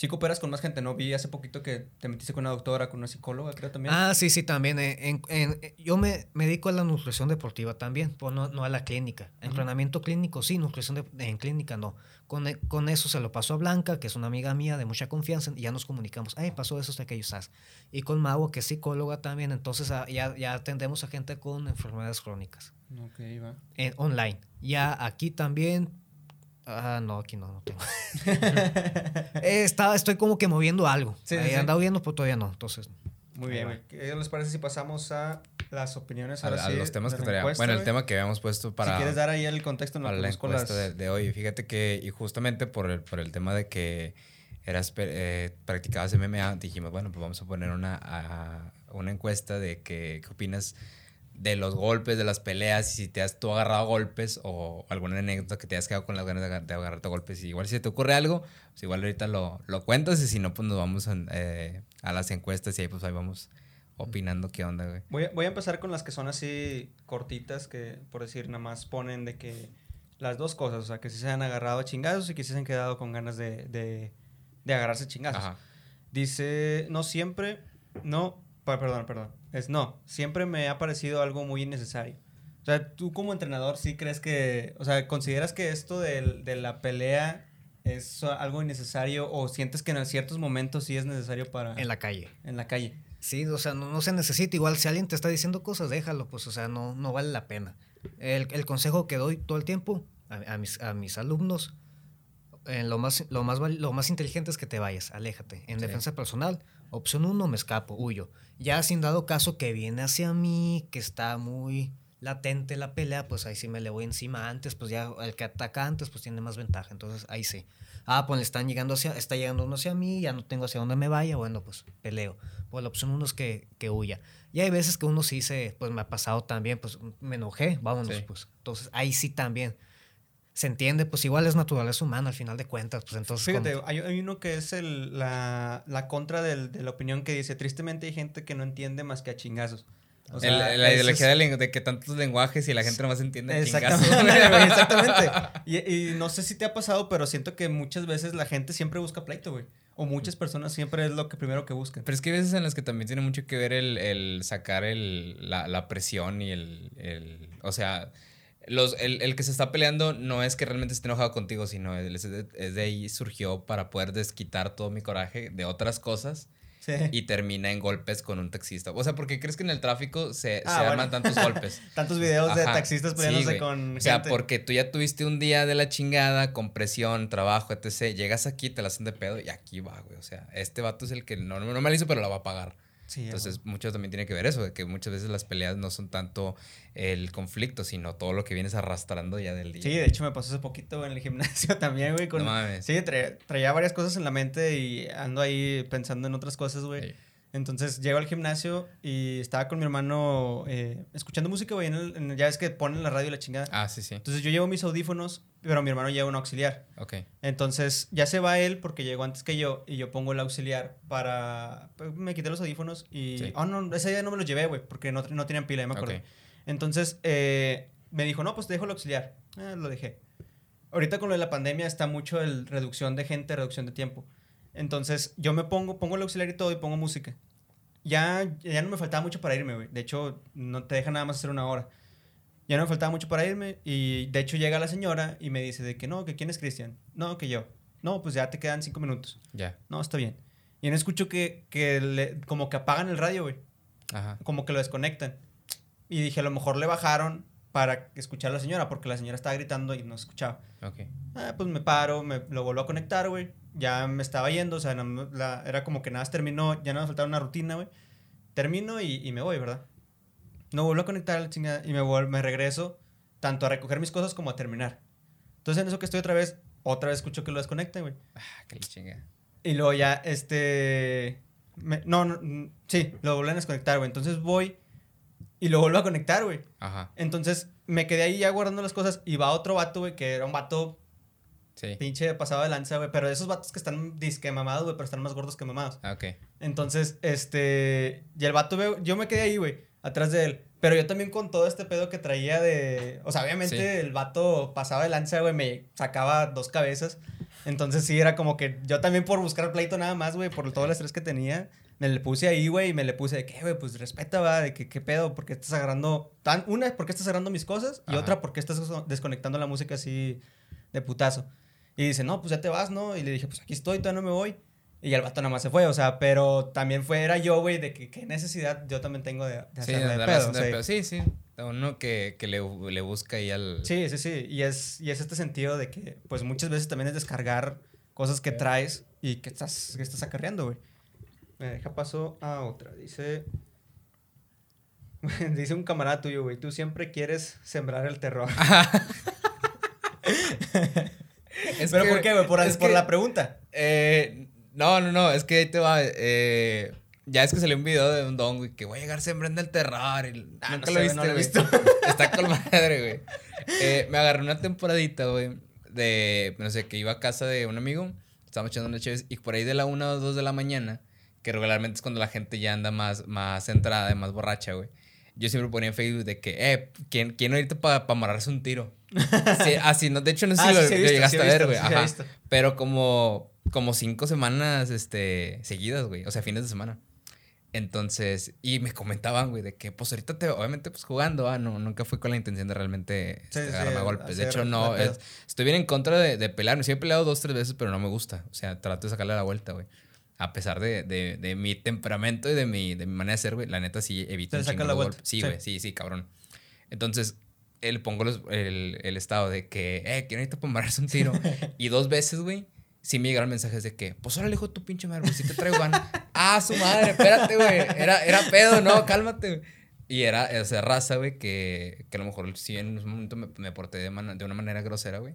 Sí cooperas con más gente, ¿no? Vi hace poquito que te metiste con una doctora, con una psicóloga, creo también. Ah, sí, sí, también. eh, en- en- eh, yo me, me dedico a la nutrición deportiva también, pero no, no a la clínica. Entrenamiento clínico sí, nutrición de- en clínica no. Con, e- con eso se lo paso a Blanca, que es una amiga mía de mucha confianza, y ya nos comunicamos. Ay, pasó eso, hasta aquello, ¿sabes? Y con Mago, que es psicóloga también, entonces ah, ya, ya atendemos a gente con enfermedades crónicas. Ok, va. En, online. Ya aquí también. Ah, no, aquí no, no tengo. Eh, está- estoy como que moviendo algo. Sí, sí, Ahí sí. he andado viendo, pero todavía no. Entonces, Muy bien, güey. ¿Qué les parece si pasamos a las opiniones A, ahora a sí, los temas que traíamos. Bueno, el tema que habíamos puesto para. Si quieres dar ahí el contexto en para la encuesta las... de, de hoy. Fíjate que, y justamente por el, por el tema de que eras eh, practicabas MMA, dijimos, bueno, pues vamos a poner una, a- una encuesta de que, qué opinas de los golpes, de las peleas, y si te has tú agarrado golpes o alguna anécdota que te has quedado con las ganas de, aga- de agarrarte golpes. Y igual si te ocurre algo, pues igual ahorita lo, lo cuentas y si no, pues nos vamos a, eh, a las encuestas y ahí pues ahí vamos opinando qué onda, güey. Voy a, voy a empezar con las que son así cortitas, que por decir nada más ponen de que las dos cosas, o sea, que sí se han agarrado a chingazos y que sí se han quedado con ganas de, de, de agarrarse a chingazos. Ajá. Dice, no siempre, no, perdón, perdón, es no, siempre me ha parecido algo muy innecesario. O sea, tú como entrenador sí crees que, o sea, consideras que esto del- de, la pelea es algo innecesario o sientes que en ciertos momentos sí es necesario para En la calle. en la calle. Sí, o sea, no, no se necesita. Igual si alguien te está diciendo cosas, déjalo, pues, o sea, no, no vale la pena. El, el consejo que doy todo el tiempo a, a mis, a mis alumnos, eh, lo, más, lo, más, lo más inteligente es que te vayas, aléjate. En Sí. defensa personal, opción uno, me escapo, huyo. Ya sin dado caso que viene hacia mí, que está muy latente la pelea, pues ahí sí me le voy encima antes, pues ya el que ataca antes, pues tiene más ventaja. Entonces ahí sí. Ah, pues le están llegando hacia, está llegando uno hacia mí, ya no tengo hacia dónde me vaya, bueno, pues peleo. Pues la opción uno es que, que huya. Y hay veces que uno sí se, pues me ha pasado también, pues me enojé, vámonos, Sí. pues. Entonces ahí sí también. Se entiende, pues igual es naturaleza humana al final de cuentas, pues entonces... Fíjate, hay, hay uno que es el, la, la contra del- de la opinión que dice, tristemente hay gente que no entiende más que a chingazos. O El- sea, la ideología es- de, que tantos lenguajes y la gente nomás entiende Exactamente, chingazos. exactamente. Y, y no sé si te ha pasado, pero siento que muchas veces la gente siempre busca pleito, güey. O muchas personas siempre es lo que primero que buscan. Pero es que hay veces en las que también tiene mucho que ver el, el sacar el, la, la presión y el, el- O sea, los, el, el que se está peleando no es que realmente esté enojado contigo, sino es de, es de ahí surgió para poder desquitar todo mi coraje de otras cosas Sí. y termina en golpes con un taxista. O sea, ¿por qué crees que en el tráfico se, Ah, se bueno. arman tantos golpes? Tantos videos de taxistas sí, peleándose güey. con O sea, gente. porque tú ya tuviste un día de la chingada con presión, trabajo, etc. Llegas aquí, te la hacen de pedo y aquí va, güey. O sea, este vato es el que no, no me lo hizo, pero la va a pagar. Sí, Entonces, mucho también tiene que ver eso, de que muchas veces las peleas no son tanto el conflicto, sino todo lo que vienes arrastrando ya del día. Sí, de hecho me pasó hace poquito en el gimnasio también, güey. Con... No mames. Sí, tra- traía varias cosas en la mente y ando ahí pensando en otras cosas, güey. Sí. Entonces llego al gimnasio y estaba con mi hermano eh, escuchando música, güey. en el- en el- ya ves que ponen la radio y la chingada. Ah, sí, sí. Entonces yo llevo mis audífonos, pero mi hermano lleva un auxiliar. Ok. Entonces ya se va él porque llegó antes que yo y yo pongo el auxiliar para... pues, Me quité los audífonos y... Sí. Oh, no, ese día no me los llevé, güey, porque no, no tenían pila, ya me acuerdo. Ok. Entonces eh, me dijo, no, pues te dejo el auxiliar. Ah, lo dejé. Ahorita con lo de la pandemia está mucho el reducción de gente, reducción de tiempo. Entonces yo me pongo, pongo el auxiliar y todo y pongo música. Ya, ya no me faltaba mucho para irme, güey. De hecho, no te deja nada más hacer una hora. Ya no me faltaba mucho para irme y de hecho llega la señora y me dice de que no, que quién es Cristian. No, que yo. No, pues ya te quedan cinco minutos. Ya. No, está bien. Y en escucho que, que le- como que apagan el radio, güey. Ajá. Como que lo desconectan. Y dije, a lo mejor le bajaron para escuchar a la señora, porque la señora estaba gritando y no escuchaba. Ok. Ah, pues me paro, me lo vuelvo a conectar, güey. Ya me estaba yendo, o sea, la- era como que nada más terminó, ya no me faltaba una rutina, güey. Termino y, y me voy, ¿verdad? No vuelvo a conectar a la chingada y me, vuel- me regreso tanto a recoger mis cosas como a terminar. Entonces en eso que estoy otra vez, otra vez escucho que lo desconectan, güey. Ah, que la chinga. Y luego ya, este... me- no, no, sí, lo vuelven a desconectar, güey. Entonces voy y lo vuelvo a conectar, güey. Ajá. Entonces me quedé ahí ya guardando las cosas y va otro vato, güey, que era un vato Sí. pinche pasado de lanza, güey. Pero esos vatos que están disque mamados, güey, pero están más gordos que mamados. Ah, ok. Entonces, este. Y el vato, veo, yo me quedé ahí, güey, atrás de él. Pero yo también con todo este pedo que traía de. O sea, obviamente Sí. el vato pasaba de lanza, güey, me sacaba dos cabezas. Entonces sí, era como que yo también por buscar pleito nada más, güey, por todo el estrés que tenía, me le puse ahí, güey, y me le puse de que, güey, pues respeta, va, de que qué pedo, porque estás agarrando. Tan, una, porque estás agarrando mis cosas, y Ajá. otra, porque estás desconectando la música así de putazo. Y dice, no, pues ya te vas, ¿no? Y le dije, pues aquí estoy, todavía no me voy. Y el vato nada más se fue, o sea, pero también fue, era yo, güey, de que qué necesidad yo también tengo de, de Sí, hacerle de pedo. sí. pedo. sí, sí. Uno que, que le, le busca ahí al. Sí, sí, sí. Y es, y es este sentido de que, pues muchas veces también es descargar cosas que traes y que estás, que estás acarreando, güey. Me deja paso a otra. Dice. Dice un camarada tuyo, güey. Tú siempre quieres sembrar el terror. Es ¿Pero que- por qué, güey? Por, es por que- la pregunta. Eh, no, no, no, es que ahí te va. eh, ya es que salió un video de un don, güey, que voy a llegar sembrando el terror. Y, Ah, nunca no lo viste, no lo he visto. Está con madre, güey. Eh, me agarré una temporadita, güey, de, no sé, que iba a casa de un amigo, estábamos echando unas chaves, y por ahí de la 1 o 2 de la mañana, que regularmente es cuando la gente ya anda más, más centrada, más borracha, güey. Yo siempre ponía en Facebook de que, eh, ¿quién, quién ahorita para amarrarse un tiro? Sí, así, no, de hecho no sé Ah, si lo, sí, lo visto, llegaste a ver, güey. Ajá. Pero como, como cinco semanas, este, seguidas, güey. O sea, fines de semana. Entonces, y me comentaban, güey, de que, pues ahorita te, obviamente, pues jugando, ah, no, nunca fui con la intención de realmente Sí, este, sí, agarrarme a golpes. De hecho, no, es- estoy bien en contra de, de pelearme. Sí he peleado dos, tres veces, pero no me gusta. O sea, trato de sacarle la vuelta, güey. A pesar de, de, de mi temperamento y de mi, de mi manera de ser, güey, la neta sí evito Te saca la vuelta. golpes. Sí, Sí. güey, sí, sí, cabrón. Entonces, él pongo los- el, el estado de que, eh, que necesito para un tiro. y dos veces, güey, sí me llegaron mensajes de que, pues órale, hijo de tu pinche madre, güey, si te traigo ganas. ah, su madre, espérate, güey. Era, era pedo, no, cálmate, güey. Y era, o sea, raza, güey, que, que a lo mejor sí en un momento me, me porté de, mana- de una manera grosera, güey.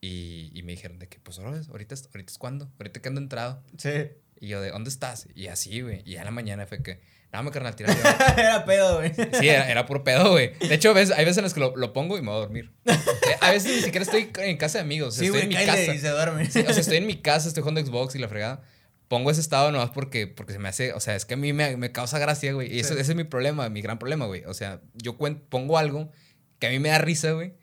Y, y me dijeron de que, pues ahora, ahorita, es- ahorita es cuando, ahorita que ando entrado. Sí. Y yo de, ¿dónde estás? Y así, güey. Y en la mañana fue que, dame carnal, tira. Era pedo, güey. Sí, era, era puro pedo, güey. De hecho, a veces- hay veces en las que lo, lo pongo y me voy a dormir. Eh, A veces ni siquiera estoy en casa de amigos. Sí, estoy güey, en mi casa. y se duerme. Sí, o sea, estoy en mi casa, estoy jugando Xbox y la fregada. Pongo ese estado nomás porque, porque se me hace, o sea, es que a mí me, me causa gracia, güey. Y eso, Sí. ese es mi problema, mi gran problema, güey. O sea, yo cuen- pongo algo que a mí me da risa, güey.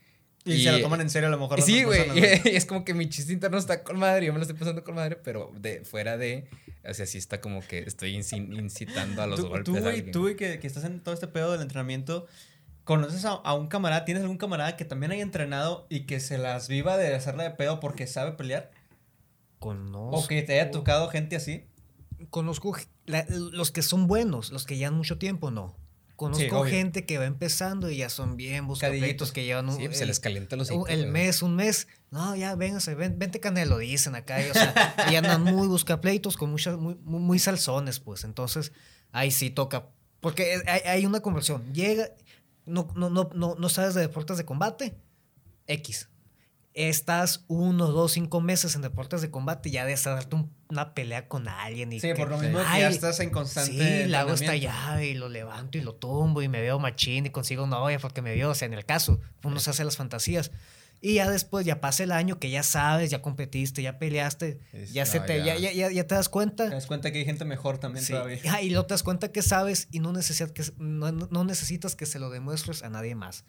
Y, se lo toman en serio a lo mejor. Sí, güey. Y es como que mi chiste interno está con madre, yo me lo estoy pasando con madre, pero de fuera de, o sea, sí está como que estoy inci- incitando a los Tú, golpes. tú, güey, tú, güey, que, que estás en todo este pedo del entrenamiento, ¿conoces a, a un camarada? ¿Tienes algún camarada que también haya entrenado y que se las viva de hacerla de pedo porque sabe pelear? Conozco. ¿O que te haya tocado gente así? Conozco la- los que son buenos, los que llevan mucho tiempo, no. Conozco gente que va empezando y ya son bien buscapleitos que llevan un, Sí, pues se les calienta los el mes, un mes. No, ya, véngase, ven, vente canelo, dicen acá. y, o sea, y andan muy buscapleitos con muchas, muy, muy, muy salsones, pues. Entonces, ahí sí toca. Porque hay, hay una conversión. Llega, no, no, no, no, no sabes de deportes de combate, X. Estás uno, dos, cinco meses en deportes de combate y ya de darte un- una pelea con alguien. Y Sí, que- por lo mismo que Ay, ya estás en constante Sí, le hago esta llave y lo levanto y lo tumbo y me veo machín y consigo una olla porque me vio, o sea, en el caso, uno se hace las fantasías. Y ya después, ya pasa el año que ya sabes, ya competiste, ya peleaste, Es- ya, se no, te, ya. ya. Ya, ya- ya te das cuenta. Te das cuenta que hay gente mejor también Sí. todavía. Ah, y luego te das cuenta que sabes y no necesitas que, no, no necesitas que se lo demuestres a nadie más.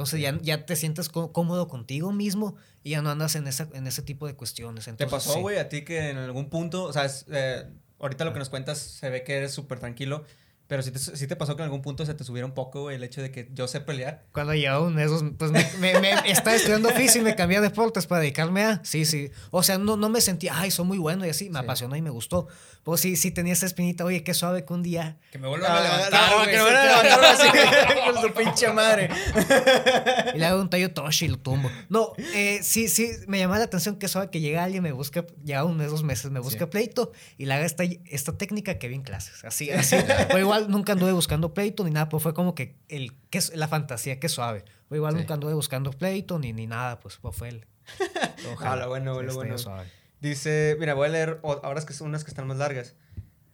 Entonces ya, ya te sientes có- cómodo contigo mismo y ya no andas en, esa, en ese tipo de cuestiones. ¿Te Entonces, pasó, sí. güey, a ti que en algún punto, o sea, es, eh, ahorita lo que nos cuentas se ve que eres súper tranquilo, pero sí te, sí te pasó que en algún punto se te subiera un poco, güey, el hecho de que yo sé pelear? Cuando llevaba uno de esos, pues me, me, me- estaba estudiando oficio y me cambié a deportes para dedicarme a. Sí, sí. O sea, no, no me sentía, ay, soy muy bueno y así. Me Sí. apasionó y me gustó. Pues sí, sí tenía esa espinita, oye, qué suave que un día. Que me vuelvan a levantar, no, güey. que me van a levantar así, con su pinche madre. Y le hago un tallo toshi y lo tumbo. No, eh, sí, sí, me llamaba la atención que suave que llega alguien, me busca, ya uno de esos meses, me busca Sí. pleito y le haga esta, esta técnica que vi en clases. Así, así. o igual nunca anduve buscando pleito ni nada, pues fue como que el, que la fantasía, que suave. O igual Sí. nunca anduve buscando pleito ni, ni nada, pues, pues fue el. Ah, lo bueno, Sí, está bueno. suave. Dice, mira, voy a leer ahora es que son unas que están más largas.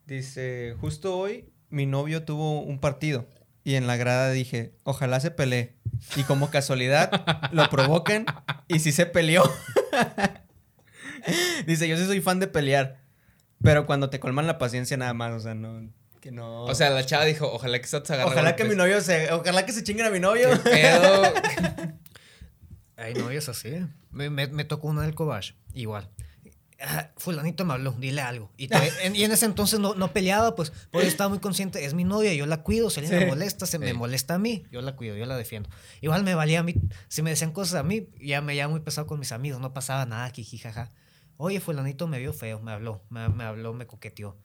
Dice, justo hoy mi novio tuvo un partido y en la grada dije, ojalá se pelee. Y como casualidad lo provocan y si se peleó. Dice, yo sí soy fan de pelear, pero cuando te colman la paciencia nada más, o sea, no, que no... O sea, la chava dijo, ojalá que se te agarre ojalá que mi golpes". novio se, ojalá que se chinguen a mi novio. ¿Qué pedo? Ay, no, es así. Me, me, me tocó una del Cobach, igual. Ah, fulanito me habló, dile algo. Y, te- en, y en ese entonces no, no peleaba, pues, pues yo estaba muy consciente, es mi novia, yo la cuido, si alguien Sí. me molesta, se me molesta a mí, yo la cuido, yo la defiendo. Igual me valía a mí, si me decían cosas a mí, ya me ya muy pesado con mis amigos, no pasaba nada, jiji, jaja. Oye, fulanito me vio feo, me habló, me, me habló, me coqueteó.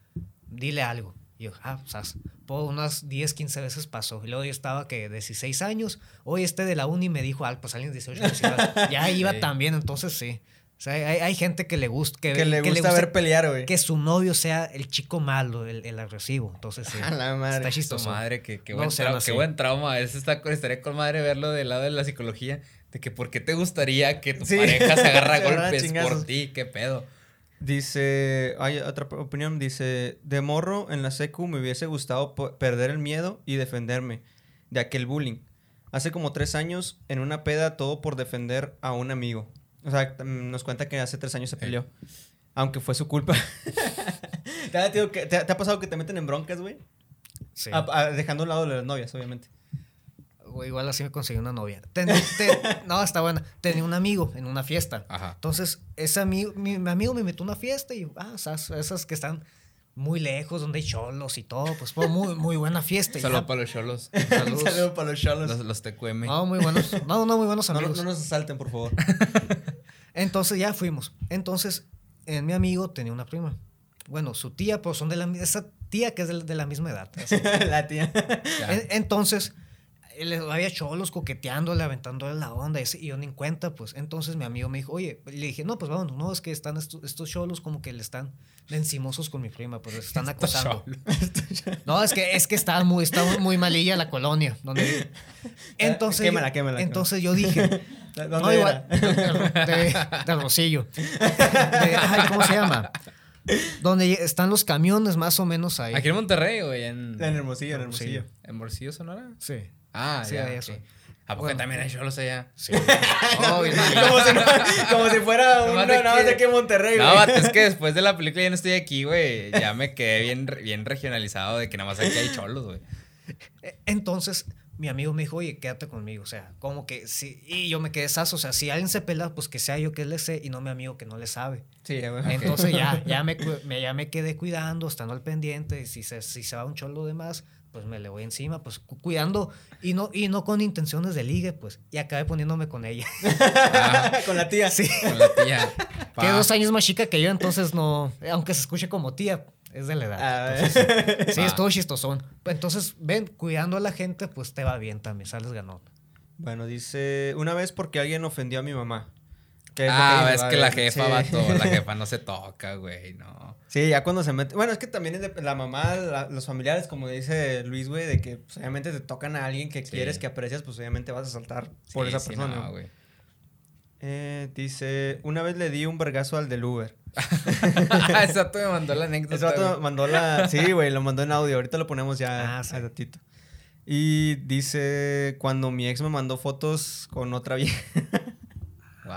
Dile algo. Y yo, ah, sas. Por unas 10, 15 veces pasó. Y luego yo estaba que 16 años. Hoy este de la uni me dijo, ah, pues alguien de 18 años. igual. Ya iba Sí. también, entonces sí. O sea, hay, hay gente que le gusta que, Que le que gusta ver pelear, güey. que su novio sea el chico malo, el, el agresivo. Entonces, sí, A la madre. está chistoso. madre, que No buen, qué buen trauma. Eso está, con- estaría con madre verlo del lado de la psicología. De que por qué te gustaría que tu Sí. pareja se agarra golpes por ti, qué pedo. Dice, hay otra opinión, dice, de morro en la secu me hubiese gustado perder el miedo y defenderme de aquel bullying. Hace como tres años, en una peda, todo por defender a un amigo. O sea, mm, nos cuenta que hace tres años se peleó. Aunque fue su culpa. ¿Te, ha, tío, que- te ha- te ha pasado que te meten en broncas, güey? Sí. A- a- dejando a un lado de las novias, obviamente. Igual así me conseguí una novia. Ten- ten- no, está buena. Tenía un amigo en una fiesta. Ajá. Entonces, ese amigo, mi, mi amigo me metió a una fiesta y, ah, esas, esas que están muy lejos, donde hay cholos y todo, pues fue muy, muy buena fiesta. Saludos para los cholos. Saludos. saludo para los cholos. Los, los TQM. No, muy buenos. No, no, muy buenos No, no- amigos. no nos asalten, por favor. Entonces ya fuimos. Entonces, eh, mi amigo tenía una prima. Bueno, su tía, pues son de la mi- esa tía que es de, de la misma edad. la tía. En- entonces, había cholos coqueteándole, aventándole la onda, y ese- y yo ni en cuenta, pues. Entonces mi amigo me dijo, oye, le dije, no, pues vámonos, no, es que están estos, estos cholos como que le están de encimosos con mi prima, pues les están acosando. No, es que, es que está muy, está muy malilla la colonia. Donde vive. Entonces, Quémala, yo- quémala, entonces yo dije, ¿Dónde no, igual, de, de- de Rosillo. De- ay, ¿Cómo se llama? Donde están los camiones más o menos ahí. Aquí en Monterrey, güey, en, En Hermosillo, en Hermosillo. Hermosillo. en Morcillo, Sonora. Sí. Ah, Sí, ya. ok. eso. ¿A poco Bueno. también hay cholos allá? Sí. Oh, como, si, no- como si fuera un Nomás de nada más de aquí en Monterrey, No, güey. vato, es que después de la película ya no estoy aquí, güey. Ya me quedé bien, bien regionalizado de que nada más aquí hay cholos, güey. Entonces, mi amigo me dijo, oye, quédate conmigo. O sea, como que sí. Y yo me quedé saso. O sea, si alguien se pelea, pues que sea yo que le sé y no mi amigo que no le sabe. Sí, güey. Entonces ya, ya me, ya me quedé cuidando, estando al pendiente. Y si se, si se va un cholo de más, pues me le voy encima, pues cu- cuidando y no, y no con intenciones de ligue, pues. Y acabé poniéndome con ella. Ah, Con la tía. Sí. con la tía. Pa. Que dos años más chica que yo, entonces no. Aunque se escuche como tía, es de la edad. Ah, Entonces, sí, Va. estuvo chistosón. Entonces, ven, cuidando a la gente, pues te va bien también, sales ganón. Bueno, dice, una vez porque alguien ofendió a mi mamá. Que es Ah, es que la jefa, Sí. vato. La jefa no se toca, güey, no. Sí, ya cuando se mete. Bueno, es que también es de- la mamá, la- los familiares, como dice Luis, güey, de que pues, obviamente te tocan a alguien que Sí. quieres, que aprecias, pues obviamente vas a saltar por Sí, esa sí, persona. no, güey. Eh, dice, una vez le di un vergazo al del Uber. Vato me mandó la anécdota. Güey. mandó la. Sí, güey, lo mandó en audio. Ahorita lo ponemos ya Ah, sí. al ratito. Y dice: Cuando mi ex me mandó fotos con otra vieja. Wow.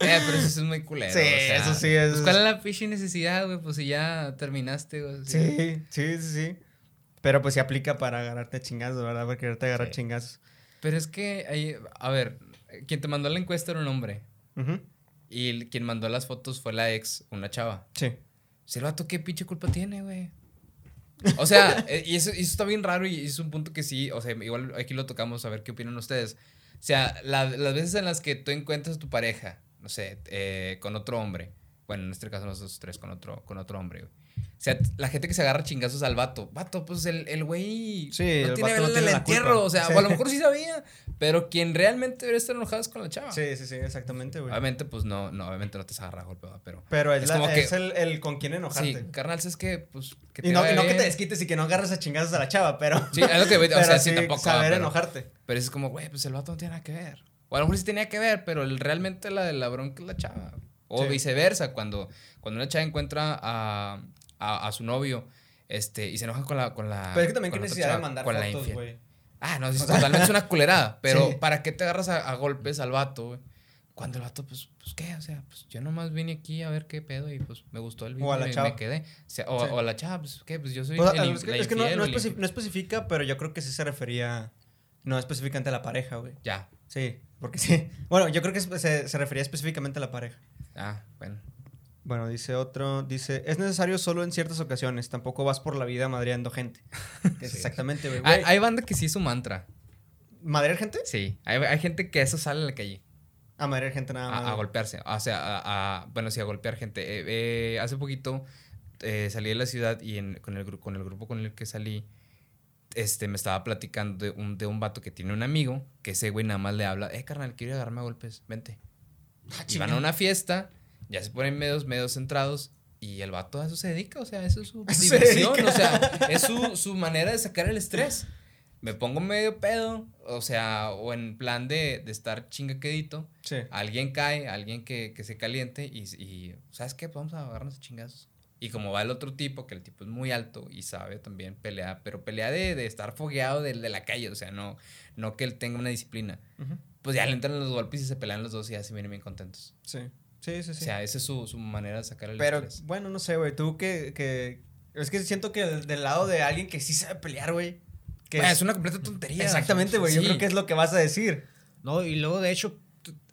Eh, pero eso es muy culero. Sí, o sea, eso sí es- Pues, ¿Cuál es la pinche necesidad, güey? Pues si ya terminaste, güey. Sí, sí, sí, sí. Pero pues se aplica para agarrarte chingazos, ¿verdad? Para quererte agarrar Sí. chingazos. Pero es que, ahí, a ver, quien te mandó la encuesta era un hombre. Ujú. Y quien mandó las fotos fue la ex, una chava. Sí. Si el vato, ¿qué pinche culpa tiene, güey? O sea, eh, y eso, eso está bien raro y es un punto que sí, o sea, igual aquí lo tocamos a ver qué opinan ustedes. O sea, la- las veces en las que tú encuentras a tu pareja, no sé, eh, con otro hombre, bueno, en este caso nosotros tres con otro, con otro hombre, güey. O sea, la gente que se agarra chingazos al vato. Vato, pues el, el güey Sí, no el tiene no el la entierro. O sea, Sí. o a lo mejor sí sabía, pero quien realmente debería estar enojado es con la chava. Sí, sí, sí, exactamente, güey. Obviamente, pues no, no, obviamente no te agarra golpe, pero... Pero es, Es la- como que- es el, el con quién enojarte. Sí, carnal, es que, pues, que y no, y no que te desquites y que no agarres a chingazos a la chava, pero. Sí, es lo que, o sea, sí, tampoco. Saber pero, enojarte. pero es como, güey, pues el vato no tiene nada que ver. O a lo mejor sí tenía que ver, pero el- realmente la de la bronca es la chava. O Sí. viceversa, cuando, cuando una chava encuentra a, a, a su novio este, y se enoja con la. Con la Pero es que también qué necesidad de chava, mandar con la fotos, güey. Ah, no, es totalmente es una culerada. Pero Sí. ¿para qué te agarras a, a golpes al vato, güey? Cuando el vato, pues, pues, ¿qué? O sea, pues yo nomás vine aquí a ver qué pedo y pues me gustó el video O a la y chava. me quedé. O, sea, o, Sí. o a la chava, pues, ¿qué? Pues yo soy O sea, el, es que, es que no, no o el especi- infiel. no especifica, pero yo creo que sí se refería. No específicamente a la pareja, güey. Ya. Sí, porque sí. Bueno, yo creo que se, se refería específicamente a la pareja. Ah, bueno. Bueno, dice otro, dice, es necesario solo en ciertas ocasiones, tampoco vas por la vida madreando gente. Sí. Exactamente, güey. Hay, banda que sí es su mantra. ¿Madrear gente? Sí. Hay, hay gente que eso sale a la calle. A madrear gente nada más. A, golpearse. O sea, a, a- bueno, sí, a golpear gente. Eh, eh, hace poquito eh, salí de la ciudad y en- con, el, con el grupo con el que salí, este, me estaba platicando de un, de un vato que tiene un amigo, que ese güey nada más le habla, eh, carnal, quiero agarrarme a golpes, vente. Ah, y van a una fiesta, ya se ponen medios, medios centrados y el vato a eso se dedica, o sea, eso es su se diversión, dedica. o sea, es su, su manera de sacar el estrés. Me pongo medio pedo, o sea, o en plan de, de estar chingaquedito, Sí. alguien cae, alguien que, que se caliente y, y, ¿sabes qué? Pues vamos a agarrarnos a chingazos. Y como va el otro tipo, que el tipo es muy alto y sabe también pelear, pero pelea de, de estar fogueado de, de la calle, o sea, no, no que él tenga una disciplina. Pues ya le entran los golpes y se pelean los dos y ya se vienen bien contentos. Sí. Sí, sí, sí. O sea, esa es su, su manera de sacar el Pero, estrés. bueno, no sé, güey. Tú que, que. Es que siento que del, del lado de alguien que sí sabe pelear, güey. Que Bueno, es una completa tontería. Exactamente, güey. Yo creo que es lo que vas a decir. No, y luego de hecho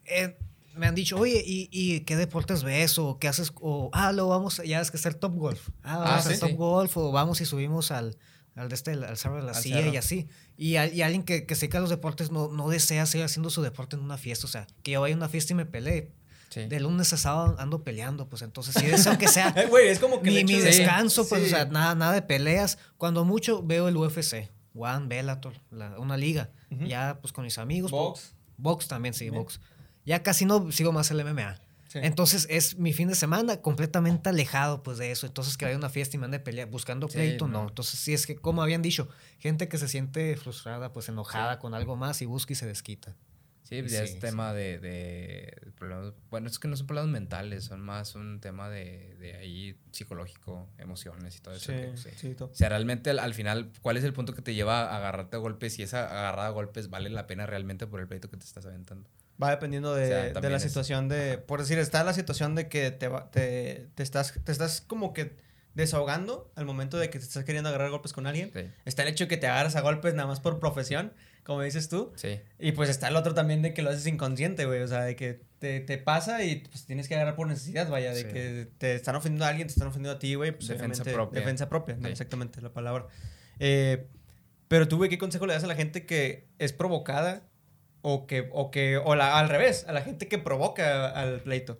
eh, me han dicho, oye, ¿y, y qué deportes ves? ¿O qué haces? O, ah, luego vamos, ya es que hacer Top Golf. Ah, vamos Ah, a hacer sí, Top sí. Golf o vamos y subimos al, al, de este, al cerro de la Al silla cerro. y así. Y, al- y alguien que, que se los deportes no, no desea seguir haciendo su deporte en una fiesta. O sea, que yo vaya a una fiesta y me pelee. Sí. De lunes a sábado ando peleando, pues entonces sí deseo que sea Eh, Güey, es como que. mi, mi de- descanso, pues, o sea, nada, nada de peleas. Cuando mucho veo el UFC, One, Bellator, la- una liga. Ya, pues, con mis amigos. Box. pues, box también, sí, Bien. box. Ya casi no sigo más el MMA. Sí. Entonces, es mi fin de semana completamente alejado, pues, de eso. Entonces, que vaya una fiesta y me ande pelear, buscando Sí, pleito, no. no. Entonces, sí, es que, como habían dicho, gente que se siente frustrada, pues, enojada con algo más y busca y se desquita. Sí, ya es tema de, de problemas. Bueno, es que no son problemas mentales, son más un tema de, de ahí psicológico, emociones y todo eso. Sí, que- sí, sí, todo. O sea, realmente al, al final, ¿cuál es el punto que te lleva a agarrarte a golpes? Y esa agarrada a golpes vale la pena realmente por el pleito que te estás aventando. Va dependiendo de, O sea, de la es- situación de. Por decir, está la situación de que te, va- te, te estás, te estás como que desahogando al momento de que te estás queriendo agarrar golpes con alguien. Sí. Está el hecho de que te agarras a golpes nada más por profesión, como dices tú. Sí. Y pues está el otro también de que lo haces inconsciente, güey. O sea, de que te, te pasa y pues tienes que agarrar por necesidad, vaya. De Sí. que te están ofendiendo a alguien, te están ofendiendo a ti, güey. Pues, Defensa propia. Defensa propia, no exactamente la palabra. Eh, pero tú, güey, ¿qué consejo le das a la gente que es provocada o que, o que, o la, al revés, a la gente que provoca al pleito?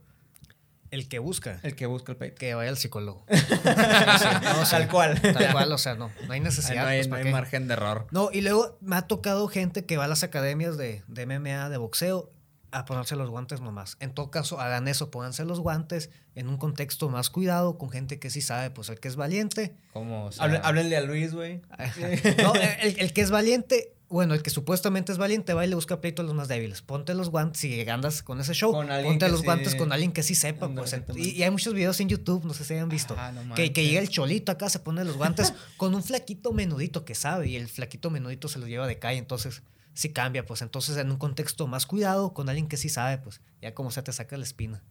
El que busca, El que busca el pleito. que vaya al psicólogo. No, o sea, Tal cual. Tal cual, o sea, no, no hay Ahí necesidad. no hay, pues, no ¿para hay margen de error. No, y luego me ha tocado gente que va a las academias de, de MMA, de boxeo, a ponerse los guantes nomás. En todo caso, hagan eso, pónganse los guantes en un contexto más cuidado, con gente que sí sabe, pues el que es valiente. ¿Cómo? O sea, Hable- háblenle a Luis, güey. No, el, el que es valiente, bueno, el que supuestamente es valiente va y le busca pleito a los más débiles. Ponte los guantes, si andas con ese show, Con ponte los sí- guantes con alguien que sí sepa. Pues, y, y hay muchos videos en YouTube, no sé si hayan visto, Ah, no que, que llega el cholito acá, se pone los guantes con un flaquito menudito que sabe y el flaquito menudito se los lleva de calle, entonces sí cambia, pues entonces en un contexto más cuidado, con alguien que sí sabe, pues ya como se te saca la espina.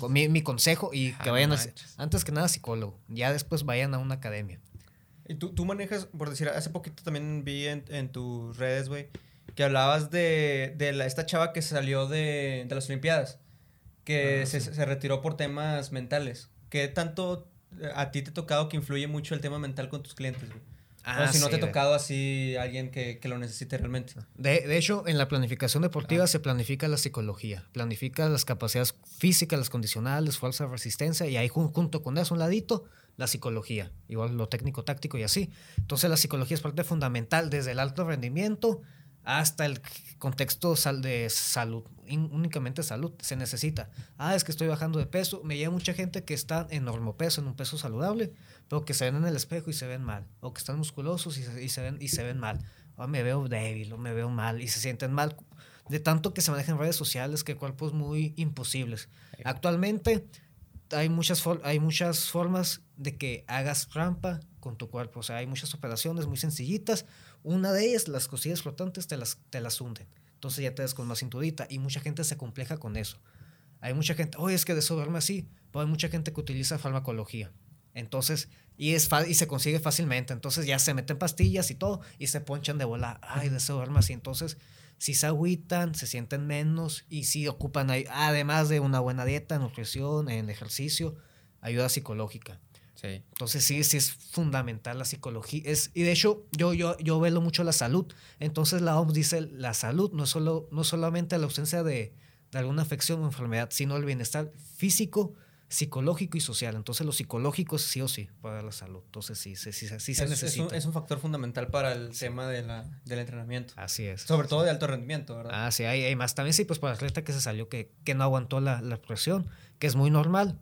Con mi, mi consejo y que vayan, no a- antes que nada psicólogo, ya después vayan a una academia. Y tú, tú manejas, por decir, hace poquito también vi en, en tus redes, güey, que hablabas de, de la, esta chava que salió de, de las Olimpiadas, que Ah, se, sí. se retiró por temas mentales. ¿Qué tanto eh, a ti te ha tocado que influye mucho el tema mental con tus clientes, güey? o si no te ha de- tocado así alguien que, que lo necesite realmente. De, de hecho, en la planificación deportiva se planifica la psicología, planifica las capacidades físicas, las condicionales, fuerza, resistencia, y ahí jun- junto con eso, un ladito, la psicología, igual lo técnico, táctico y así. Entonces la psicología es parte fundamental desde el alto rendimiento hasta el contexto de salud, únicamente salud, se necesita. Ah, es que estoy bajando de peso, me llega mucha gente que está en peso, en un peso saludable, pero que se ven en el espejo y se ven mal, o que están musculosos y se, y se ven, y se ven mal. O me veo débil, o me veo mal, y se sienten mal de tanto que se manejan redes sociales que cuerpos muy imposibles. Actualmente hay muchas, hay muchas formas de que hagas trampa con tu cuerpo. O sea, hay muchas operaciones muy sencillitas. Una de ellas, las costillas flotantes, te las, te las hunden. Entonces ya te das con más cintudita. Y mucha gente se compleja con eso. Hay mucha gente, oye, es que deseo verme así. Pero hay mucha gente que utiliza farmacología. Entonces, y, es y se consigue fácilmente. Entonces ya se meten pastillas y todo y se ponchan de bola. Ay, deseo verme así. Entonces, si se agüitan, se sienten menos y si ocupan, además de una buena dieta, nutrición, en ejercicio, ayuda psicológica. Sí. Entonces sí, sí es fundamental la psicología. Es, y de hecho, yo, yo, yo velo mucho la salud. Entonces la OMS dice, la salud no es solo, no solamente la ausencia de, de alguna afección o enfermedad, sino el bienestar físico, psicológico y social. Entonces, lo psicológico es sí o sí para la salud. Entonces, sí, sí, sí, sí se es, necesita. Es un, es un factor fundamental para el tema de la, del entrenamiento. Así es. Sobre todo de alto rendimiento, ¿verdad? Ah, sí, hay, hay más. También sí, pues para el atleta que se salió que, que no aguantó la, la presión, que es muy normal.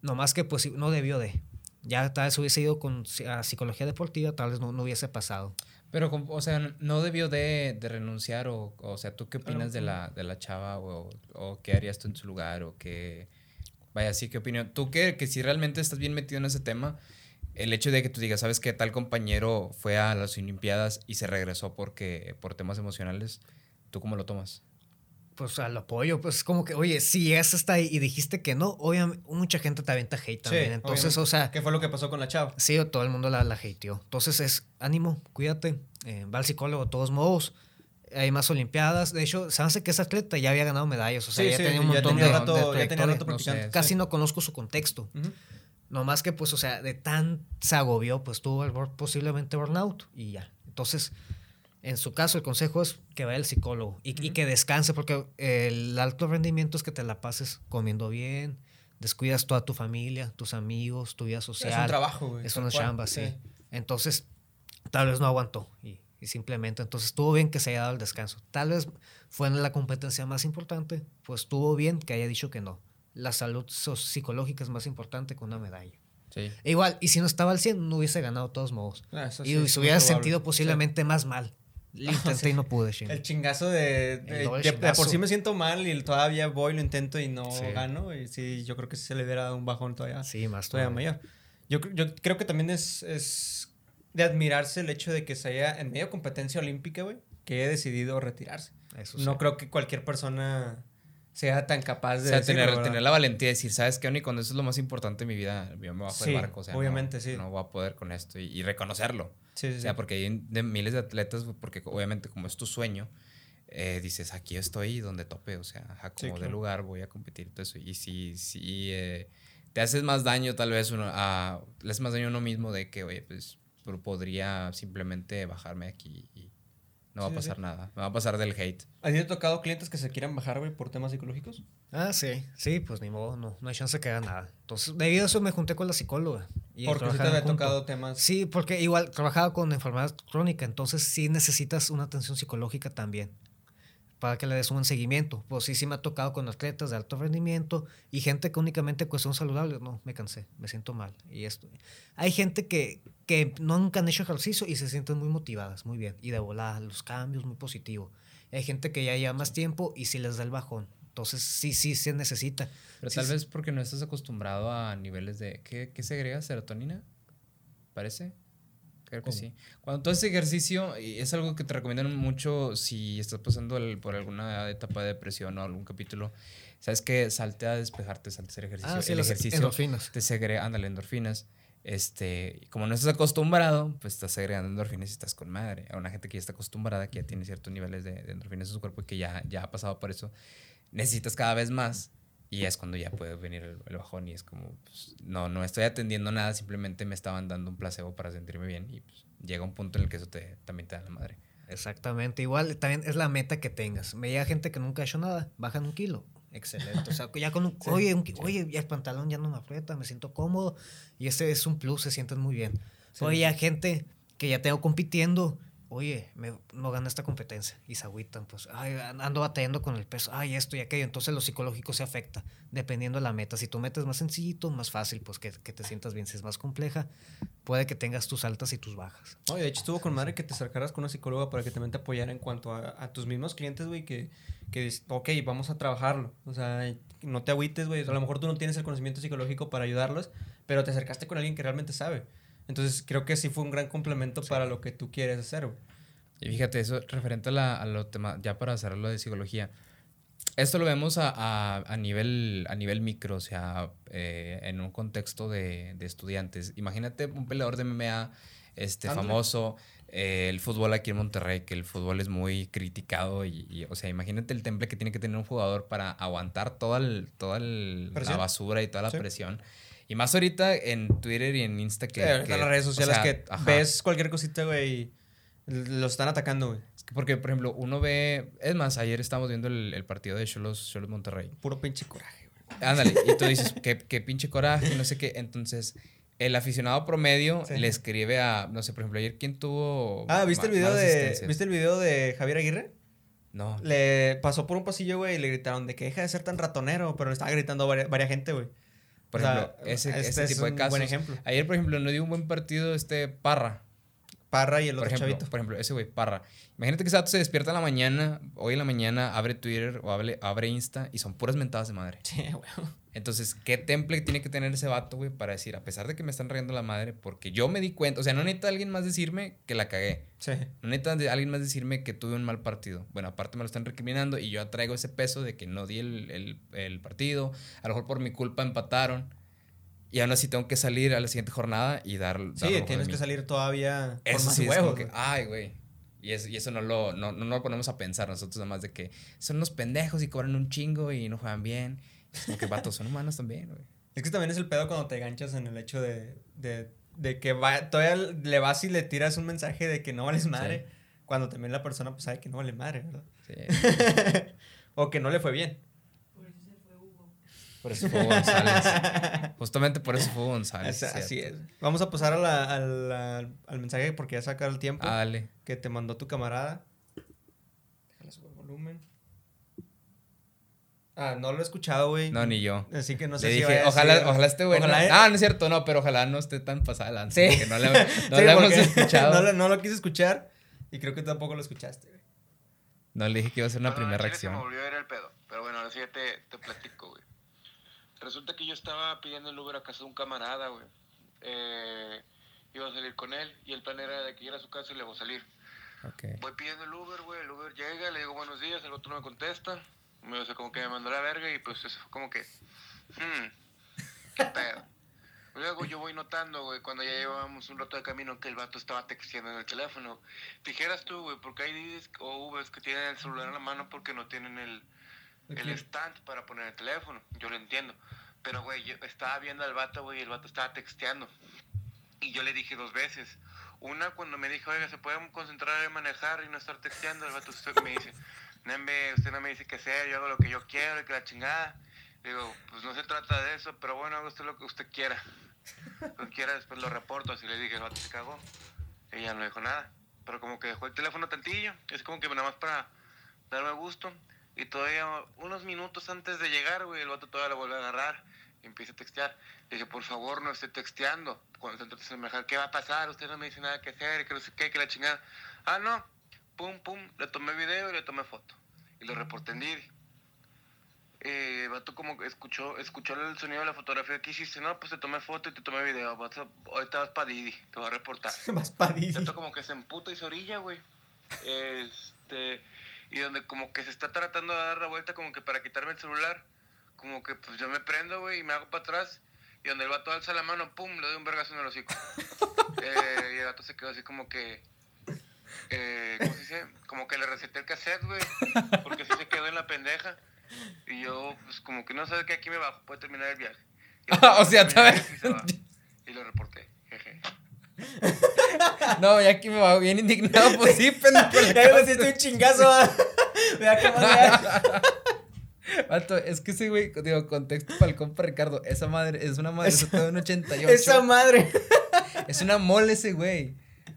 No más que pues no debió de. Ya tal vez hubiese ido con a psicología deportiva, tal vez no, no hubiese pasado. Pero, o sea, no debió de, de renunciar o, o sea, ¿tú qué opinas de la, de la chava o, o qué harías tú en su lugar o qué... Vaya, sí, ¿qué opinión? Tú que, que si realmente estás bien metido en ese tema, el hecho de que tú digas, ¿sabes qué? Tal compañero fue a las Olimpiadas y se regresó porque, por temas emocionales, ¿tú cómo lo tomas? Pues al apoyo, pues como que, oye, si llegas hasta ahí y dijiste que no, obviamente mucha gente te avienta hate también. Entonces, obviamente. o sea, ¿Qué fue lo que pasó con la chava? sí, todo el mundo la, la hateó. Entonces es, ánimo, cuídate, eh, va al psicólogo de todos modos. Hay más olimpiadas. De hecho, se hace que esa atleta ya había ganado medallas. O sea, Sí, ya sí, tenía un montón tenía de, rato- de ya tenía trayectoria. rato practicando. sé. Casi no conozco su contexto. Ujú. No más que, pues, o sea, de tan se agobió, pues tuvo el posiblemente burnout y ya. Entonces, en su caso, el consejo es que vaya al psicólogo y, que descanse, porque el alto rendimiento es que te la pases comiendo bien, descuidas toda tu familia, tus amigos, tu vida social. Es un trabajo, güey. Es una chamba, sí. Entonces, tal vez no aguantó y, y simplemente, entonces estuvo bien que se haya dado el descanso. Tal vez fue en la competencia más importante, pues estuvo bien que haya dicho que no. La salud psicológica es más importante que una medalla. Sí. E igual, y si no estaba al 100, no hubiese ganado de todos modos. Ah, y sí, es se hubiera sentido posiblemente más mal. Lo intenté y no pude, Sí. ching. El chingazo de, de, El doble de- de por chingazo. sí me siento mal y todavía voy, lo intento y no Sí. gano. Y sí, yo creo que sí se le hubiera dado un bajón todavía, Sí, más todavía todavía. mayor. Yo, yo creo que también es, es de admirarse el hecho de que se haya en medio de competencia olímpica, güey, que haya decidido retirarse. Eso No creo que cualquier persona sea tan capaz O de sea, decirlo, tener, la valentía de decir, ¿sabes qué, Oni? Cuando eso es lo más importante en mi vida, yo me bajo Sí, del barco. O sea, no- obviamente, sí. No voy a poder con esto y, y reconocerlo. Sí, sí, O sea, porque hay de miles de atletas, porque obviamente como es tu sueño, eh, dices, aquí estoy donde tope, o sea, a Sí, como de lugar voy a competir todo eso. Y si, si eh, te haces más daño tal vez uno, a, le haces más daño a uno mismo de que, oye, pues pero podría simplemente bajarme aquí y no va Sí, a pasar sí. nada. Me va a pasar del hate. ¿A ti te ha tocado clientes que se quieran bajar, güey, por temas psicológicos? Ah, sí. Sí, pues ni modo, no, no hay chance que haga nada. Entonces, debido a eso me junté con la psicóloga. y Porque sí te había tocado temas... Sí, porque igual trabajaba con enfermedad crónica, entonces sí necesitas una atención psicológica también para que le des un seguimiento. Pues sí, sí me ha tocado con atletas de alto rendimiento y gente que únicamente cuestión saludable. No, me cansé, me siento mal. Y esto. Hay gente que, que nunca han hecho ejercicio y se sienten muy motivadas, muy bien. Y de volada, los cambios, muy positivo. Hay gente que ya lleva más tiempo y sí les da el bajón. Entonces sí, sí se necesita. Pero Sí, tal sí. vez porque no estás acostumbrado a niveles de... ¿Qué, qué se agrega? ¿Serotonina? ¿Parece? Creo que sí. Cuando tú haces ejercicio, y es algo que te recomiendan mucho si estás pasando el- por alguna etapa de depresión o algún capítulo. ¿Sabes qué? Salte a despejarte, salte a hacer ejercicio. Ah, sí, el las ejercicio endorfinas. te segrega, ándale, endorfinas. Este, como no estás acostumbrado, pues estás segregando endorfinas y estás con madre. A una gente que ya está acostumbrada, que ya tiene ciertos niveles de, de endorfinas en su cuerpo y que ya, ya ha pasado por eso, necesitas cada vez más y es cuando ya puede venir el, el bajón y es como, pues, no, no estoy atendiendo nada, simplemente me estaban dando un placebo para sentirme bien y pues, llega un punto en el que eso te, también te da la madre. Exactamente. Igual también es la meta que tengas. Veía gente que nunca ha hecho nada, bajan un kilo. Excelente. O sea, ya con un, oye, un ki- oye, ya el pantalón ya no me aprieta, me siento cómodo. Y ese es un plus, se sienten muy bien. Sí. Oye, ya gente que ya tengo compitiendo, oye, me, no gana esta competencia. Y se agüitan, pues, ay, ando batallando con el peso, ay, esto y aquello. Entonces lo psicológico se afecta, dependiendo de la meta. Si tu meta es más sencillito, más fácil, pues que, que te sientas bien. Si es más compleja, puede que tengas tus altas y tus bajas. Oye, de hecho estuvo con madre que te acercaras con una psicóloga para que también te apoyara en cuanto a, a tus mismos clientes, güey, que, que dices, ok, vamos a trabajarlo. O sea, no te agüites, güey. O sea, a lo mejor tú no tienes el conocimiento psicológico para ayudarlos, pero te acercaste con alguien que realmente sabe. Entonces, creo que sí fue un gran complemento para lo que tú quieres hacer, güey. Y fíjate, eso referente a, la, a lo tema, ya para cerrarlo de psicología, esto lo vemos a, a, a nivel, a nivel micro, o sea, eh, en un contexto de, de estudiantes. Imagínate un peleador de MMA este, famoso, eh, el fútbol aquí en Monterrey, que el fútbol es muy criticado y, y, o sea, imagínate el temple que tiene que tener un jugador para aguantar toda, el, toda el- la basura y toda la Sí. presión. Y más ahorita en Twitter y en Insta que... Sí, que- las redes o sociales sea, que ajá. ves cualquier cosita, güey, y los están atacando, güey. Es que porque, por ejemplo, uno ve. Es más, ayer estábamos viendo el, el partido de Cholos, Cholos Monterrey. Puro pinche coraje, güey. Ándale, y tú dices, qué, qué pinche coraje, no sé qué. Entonces, el aficionado promedio Sí. le escribe a, no sé, por ejemplo, ayer, ¿quién tuvo. Ah, ¿viste el video de? ¿viste el video de Javier Aguirre? No. Le pasó por un pasillo, güey, y le gritaron de que deja de ser tan ratonero, pero le estaba gritando varias, varias gente, güey. Por O sea, ejemplo, ese, este ese es tipo de casos. buen ejemplo. Ayer, por ejemplo, no dio un buen partido este Parra. Parra y el Por otro ejemplo, chavito. por ejemplo, ese güey, Parra. Imagínate que ese se despierta en la mañana, hoy en la mañana abre Twitter o abre, abre Insta y son puras mentadas de madre. Sí, güey. Entonces, ¿qué temple tiene que tener ese vato, güey, para decir, a pesar de que me están regando la madre, porque yo me di cuenta, o sea, no necesita alguien más decirme que la cagué. Sí. No necesita alguien más decirme que tuve un mal partido. Bueno, aparte me lo están recriminando y yo traigo ese peso de que no di el, el- el partido. A lo mejor por mi culpa empataron. Y aún así tengo que salir a la siguiente jornada y dar. dar Sí, mejor tienes que salir todavía por Eso más sí, es huevos. como que, ay, güey. Y eso, y eso no, lo, no, no lo ponemos a pensar nosotros, nada más de que son unos pendejos y cobran un chingo y no juegan bien. Es como que vatos son humanos también, güey. Es que también es el pedo cuando te ganchas en el hecho de, de, de que va, todavía le vas y le tiras un mensaje de que no vales madre, cuando también la persona pues sabe que no vale madre, ¿verdad? Sí. o que no le fue bien. Por eso fue González. Justamente por eso fue González. Es- así es. Vamos a pasar a la- a la- al mensaje porque ya sacar el tiempo Ah, dale. que te mandó tu camarada. Déjale subir el volumen. Ah, no lo he escuchado, güey. No, ni yo. Así que no sé Le si dije, vaya a ojalá, decir- ojalá esté bueno. Ojalá- Ah, no es cierto, no, pero ojalá no esté tan pasada Sí. porque no le, no Sí, le hemos escuchado. no, lo, no lo quise escuchar y creo que tampoco lo escuchaste, güey. No le dije que iba a ser una Bueno, primera chile se me reacción. volvió a ir el pedo. Pero bueno, ahora sí ya te, te platico, güey. Resulta que yo estaba pidiendo el Uber a casa de un camarada, güey. Eh, iba a salir con él y el plan era de que ir a su casa y luego salir. Ok. Voy pidiendo el Uber, güey. El Uber llega, le digo buenos días, el otro no me contesta. Me, o sea, como que me mandó la verga y pues eso fue como que. Hmm, qué pedo. Luego yo voy notando, güey, cuando ya llevábamos un rato de camino que el vato estaba texteando en el teléfono. Dijeras tú, güey, porque hay Didis o Ubers que tienen el celular en la mano porque no tienen el, el stand para poner el teléfono. Yo lo entiendo. Pero, güey, yo estaba viendo al vato, güey, y el vato estaba texteando. Y yo le dije dos veces. Una cuando me dijo, oiga, ¿se puede concentrar en manejar y no estar texteando? El vato me dice, Nembe, usted no me dice qué hacer, yo hago lo que yo quiero y que la chingada. Digo, pues no se trata de eso, pero bueno, haga usted lo que usted quiera. Lo que quiera, después lo reporto. Así le dije, el vato se cagó. Ella no dijo nada. Pero como que dejó el teléfono tantillo. Es como que nada más para darme gusto. Y todavía unos minutos antes de llegar, güey, el vato todavía lo vuelve a agarrar y empieza a textear. Le dije, por favor, no esté texteando. Cuando se de manejar, ¿qué va a pasar? Usted no me dice nada que hacer, que no sé qué, que la chingada. Ah, no. Pum, pum. Le tomé video y le tomé foto. Y lo reporté en Didi. Eh, el vato como que escuchó, escuchó el sonido de la fotografía que hiciste. No, pues te tomé foto y te tomé video. Vas ahorita vas para Didi. Te voy a reportar. Más padísimo. Siento como que se emputa y se orilla, güey. Este, y donde como que se está tratando de dar la vuelta como que para quitarme el celular. Como que pues yo me prendo, güey, y me hago para atrás. Y donde el vato alza la mano, pum, le doy un vergazo en el hocico. Eh, y el vato se quedó así como que... Eh, ¿Cómo se dice? Como que le receté el cassette, güey. Porque sí se quedó en la pendeja. Y yo, pues como que no sabe que aquí me bajo, puede terminar el viaje. O sea, también- viaje y lo reporté. Jeje. No, ya aquí me va bien indignado, pues sí, pendejo. Ya me metiste un chingazo. Vea cómo vea. Vato, es que ese güey, digo, contexto para el compa Ricardo, esa madre es una madre de un 88. Esa madre. Es una mole ese güey.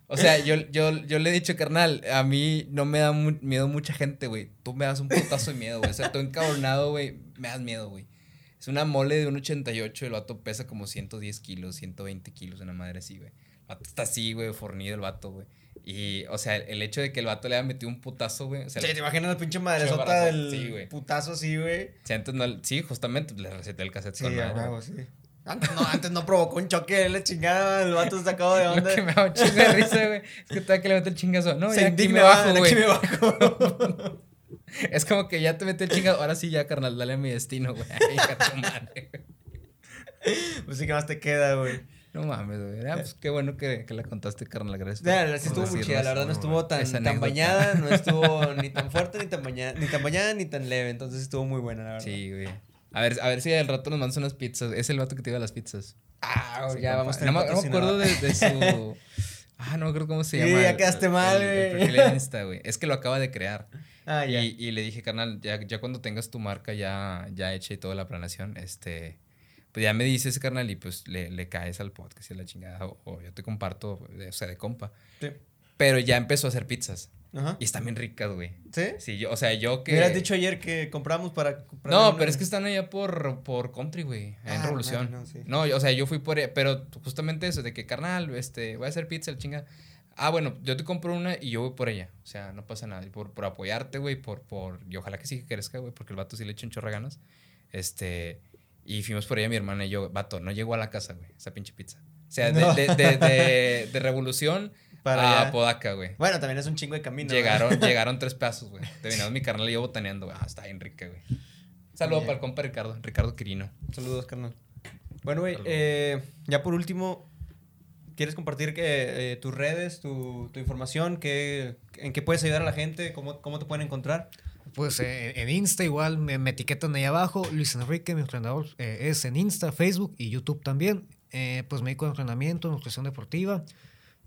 O sea, yo, yo, yo le he dicho, carnal, a mí no me da mu- miedo mucha gente, güey. Tú me das un putazo de miedo, güey. O sea, tú encabronado, güey, me das miedo, güey. Es una mole de un 88, el vato pesa como 110 kilos, 120 kilos, una madre así, güey. El vato está así, güey, fornido el vato, güey. Y, o sea, el hecho de que el vato le haya metido un putazo, güey. O sea, Sí, te imaginas la pinche madresota del sí, putazo así, güey. si antes no, sí, justamente le receté el cassette Sí, con madre, sí. Antes no, antes no provocó un choque, la chingada, el vato sacado de Lo onda. que me da un chingo de risa, güey. Es que todavía que le mete el chingazo. No, Se ya aquí me bajo, güey. aquí me bajo. Es como que ya te mete el chingazo. Ahora sí, ya, carnal, dale a mi destino, güey. Pues sí, que más te queda, güey. No mames, güey. Ah, pues qué bueno que, que la contaste, carnal. Gracias. por- sí estuvo muy chida, la verdad no estuvo tan, tan bañada, no estuvo ni tan fuerte, ni tan bañada, ni tan bañada, ni tan leve, entonces estuvo muy buena, la verdad. Sí, güey. A ver, a ver si al rato nos mandas unas pizzas. Es el vato que te iba a las pizzas. Ah, Sí, ya vamos a tener No, me- no me acuerdo de, su. Ah, no me acuerdo cómo se Sí, llama. ya quedaste el- mal, güey. Es que lo acaba de crear. Ah, ya. Y, y le dije, carnal, ya, ya cuando tengas tu marca ya, ya hecha y toda la planeación, este, pues ya me dices, carnal, y pues le, le caes al podcast y a la chingada, o, o yo te comparto, o sea, de compa. Sí. Pero ya empezó a hacer pizzas. Ajá. Y están bien ricas, güey. ¿Sí? Sí, yo, o sea, yo que... Me hubieras dicho ayer que compramos para... comprar No, una- pero es que están allá por, por country, güey, en Ah, Revolución. no, no, sí. No, yo- o sea, yo fui por, pero justamente eso, de que, carnal, este, voy a hacer pizza, el chinga. Ah, bueno, yo te compro una y yo voy por ella. O sea, no pasa nada. Por, por apoyarte, güey, por, por, y ojalá que sí que crezca, güey, porque el vato sí le echa un ganas. Este, y fuimos por ella, mi hermana y yo, vato, no llegó a la casa, güey, esa pinche pizza. O sea, de, No. de, de, de- de Revolución Para a allá. Podaca, güey. Bueno, también es un chingo de camino. Llegaron, llegaron tres pedazos, güey. Terminamos mi carnal y yo botaneando, güey. Ah, está bien rica, güey. Saludo Bien. para el compa Ricardo, Ricardo Quirino. Saludos, carnal. Bueno, güey, Saludos. eh, ya por último, ¿quieres compartir que, eh, tus redes, tu, tu información? ¿Qué, ¿En qué puedes ayudar a la gente? ¿Cómo, cómo te pueden encontrar? Pues eh, en Insta igual me, me etiquetan ahí abajo. Luis Enrique, mi entrenador, eh, es en Insta, Facebook y YouTube también. Eh, pues me dedico a entrenamiento, nutrición deportiva.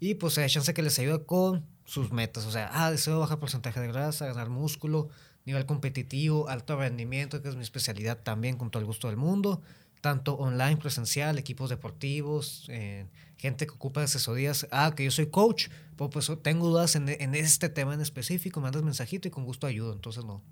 Y pues hay chance que les ayuda con sus metas. O sea, ah, deseo bajar porcentaje de grasa, ganar músculo, nivel competitivo, alto rendimiento, que es mi especialidad también con todo el gusto del mundo. Tanto online, presencial, equipos deportivos, eh, gente que ocupa asesorías. Ah, que yo soy coach. Pues, pues tengo dudas en, en este tema en específico, mandas mensajito y con gusto ayudo. Entonces, no.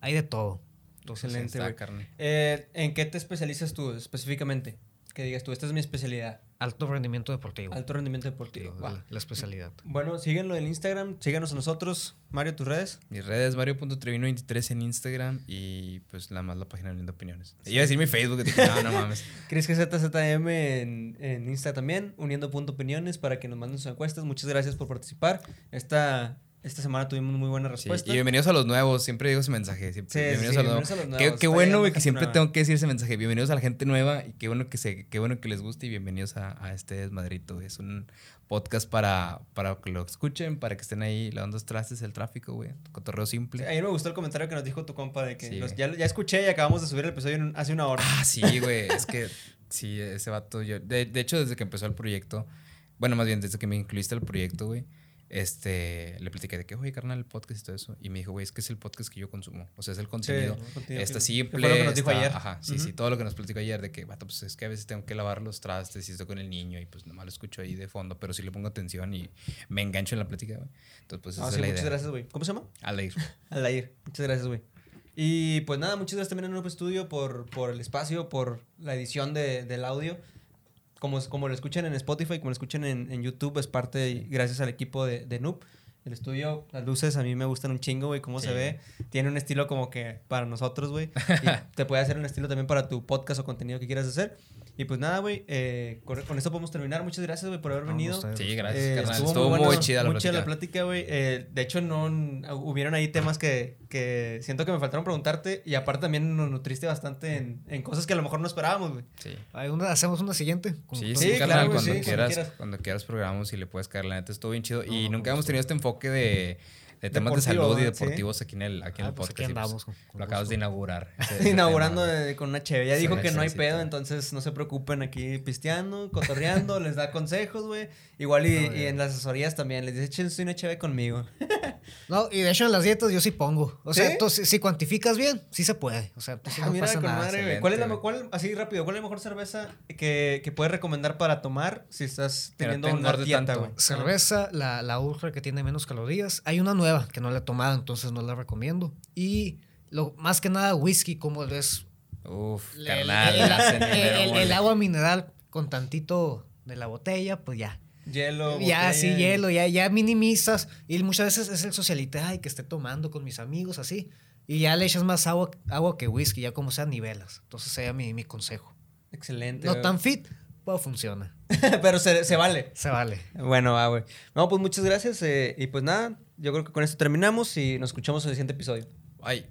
Hay de todo. Entonces, Excelente, Está, carne. Eh, ¿En qué te especializas tú específicamente? Que digas tú, esta es mi especialidad. Alto rendimiento deportivo. Alto rendimiento deportivo. Va. la, la especialidad. Bueno, síguenlo en Instagram, síganos a nosotros. Mario, tus redes. Mis redes, Mario.trevino23 en Instagram y pues nada más la página de Uniendo Opiniones. Iba a decir mi Facebook, dije, no, no mames. Cris que ZZM en, en Insta también, uniendo punto opiniones para que nos manden sus encuestas. Muchas gracias por participar. Esta, esta semana tuvimos muy buena Sí, respuesta. y bienvenidos a los nuevos, siempre digo ese mensaje. siempre, Sí, bienvenidos, sí, a los bienvenidos nuevos. a los Qué- nuevos. Qué, bueno, que siempre nueva. tengo que decir ese mensaje. Bienvenidos a la gente nueva y qué bueno que, se, qué bueno que les guste y bienvenidos a, a este desmadrito. güey. Es un podcast para, para que lo escuchen, para que estén ahí lavando los trastes, el tráfico, güey. Cotorreo Sí, simple. ayer me gustó el comentario que nos dijo tu compa de que Sí, los- ya, ya escuché y acabamos de subir el episodio en- hace una hora. Ah, sí, güey. Es que sí, ese vato. Yo, de, de hecho, desde que empezó el proyecto, bueno, más bien desde que me incluiste al proyecto, güey, este, le platiqué de que, oye, carnal, el podcast y todo eso. Y me dijo, güey, es que es el podcast que yo consumo. O sea, es el contenido. contenido Está simple. fue lo que nos dijo está- ayer. Ajá, sí, Ujú. sí, todo lo que nos platicó ayer de que, vato, pues es que a veces tengo que lavar los trastes y estoy con el niño y pues nomás lo escucho ahí de fondo, pero sí le pongo atención y me engancho en la plática, güey. Entonces, pues esa Ah, es sí, la muchas idea. gracias, güey. ¿Cómo se llama? Al ir. Alair. Muchas gracias, güey. Y pues nada, muchas gracias también a Nuevo Estudio por, por el espacio, por la edición de- del audio. Como, como lo escuchan en Spotify, como lo escuchan en, en YouTube, es parte, gracias al equipo de, de Noob. El estudio, las luces a mí me gustan un chingo, güey, cómo Sí. se ve. Tiene un estilo como que para nosotros, güey. Te puede hacer un estilo también para tu podcast o contenido que quieras hacer. Y pues nada, güey, eh, con, con esto podemos terminar. Muchas gracias, güey, por haber No, venido. ustedes, Sí, gracias, Eh, carnal. estuvo, Estuvo muy, chida la muy chida la plática. plática, güey. Eh, de hecho, no hubieron ahí temas que, que siento que me faltaron preguntarte y aparte también nos nutriste bastante en, en cosas que a lo mejor no esperábamos, güey. Sí. Una- hacemos una siguiente. Sí, sí, Sí, carnal, claro, cuando, sí, cuando quieras, cuando quieras programamos y le puedes caer, la neta estuvo bien chido. y No, nunca hemos tenido este enfoque de, de temas de salud y ¿verdad? Sí. deportivos aquí en el, aquí en Ah, el pues podcast. aquí pues, andamos, con- con lo acabas gusto. de inaugurar. Inaugurando de- con una cheve. Ya dijo que no hay pedo, entonces no se preocupen aquí pisteando, cotorreando, les da consejos, güey. Igual y, No, y en las asesorías también, les dice, échense una cheve conmigo. No, y de hecho en las dietas yo sí pongo. O sea, ¿Sí? tú, si, si cuantificas bien, sí se puede. O sea, tú sí Ah, no mira, pasa con nada. madre. ¿Cuál es la cuál, así rápido, cuál es la mejor cerveza que, que puedes recomendar para tomar si estás teniendo te una dieta, güey? Cerveza, la, la ultra que tiene menos calorías. Hay una nueva que no la he tomado, entonces no la recomiendo. Y lo, más que nada whisky, como es Uf, el, carnal. el- agua mineral con tantito de la botella, pues ya. Hielo, ya, botella sí, hielo, ya, ya minimizas. Y muchas veces es el socialite, ay, que esté tomando con mis amigos, así. Y ya le echas más agua, agua que whisky, ya como sea nivelas. Entonces sería mi, mi consejo. Excelente. No tan fit, pero funciona. Pero se, se vale. Se vale. Bueno, va, güey. No, pues muchas gracias. eh, y pues nada, yo creo que con esto terminamos y nos escuchamos en el siguiente episodio. Ay.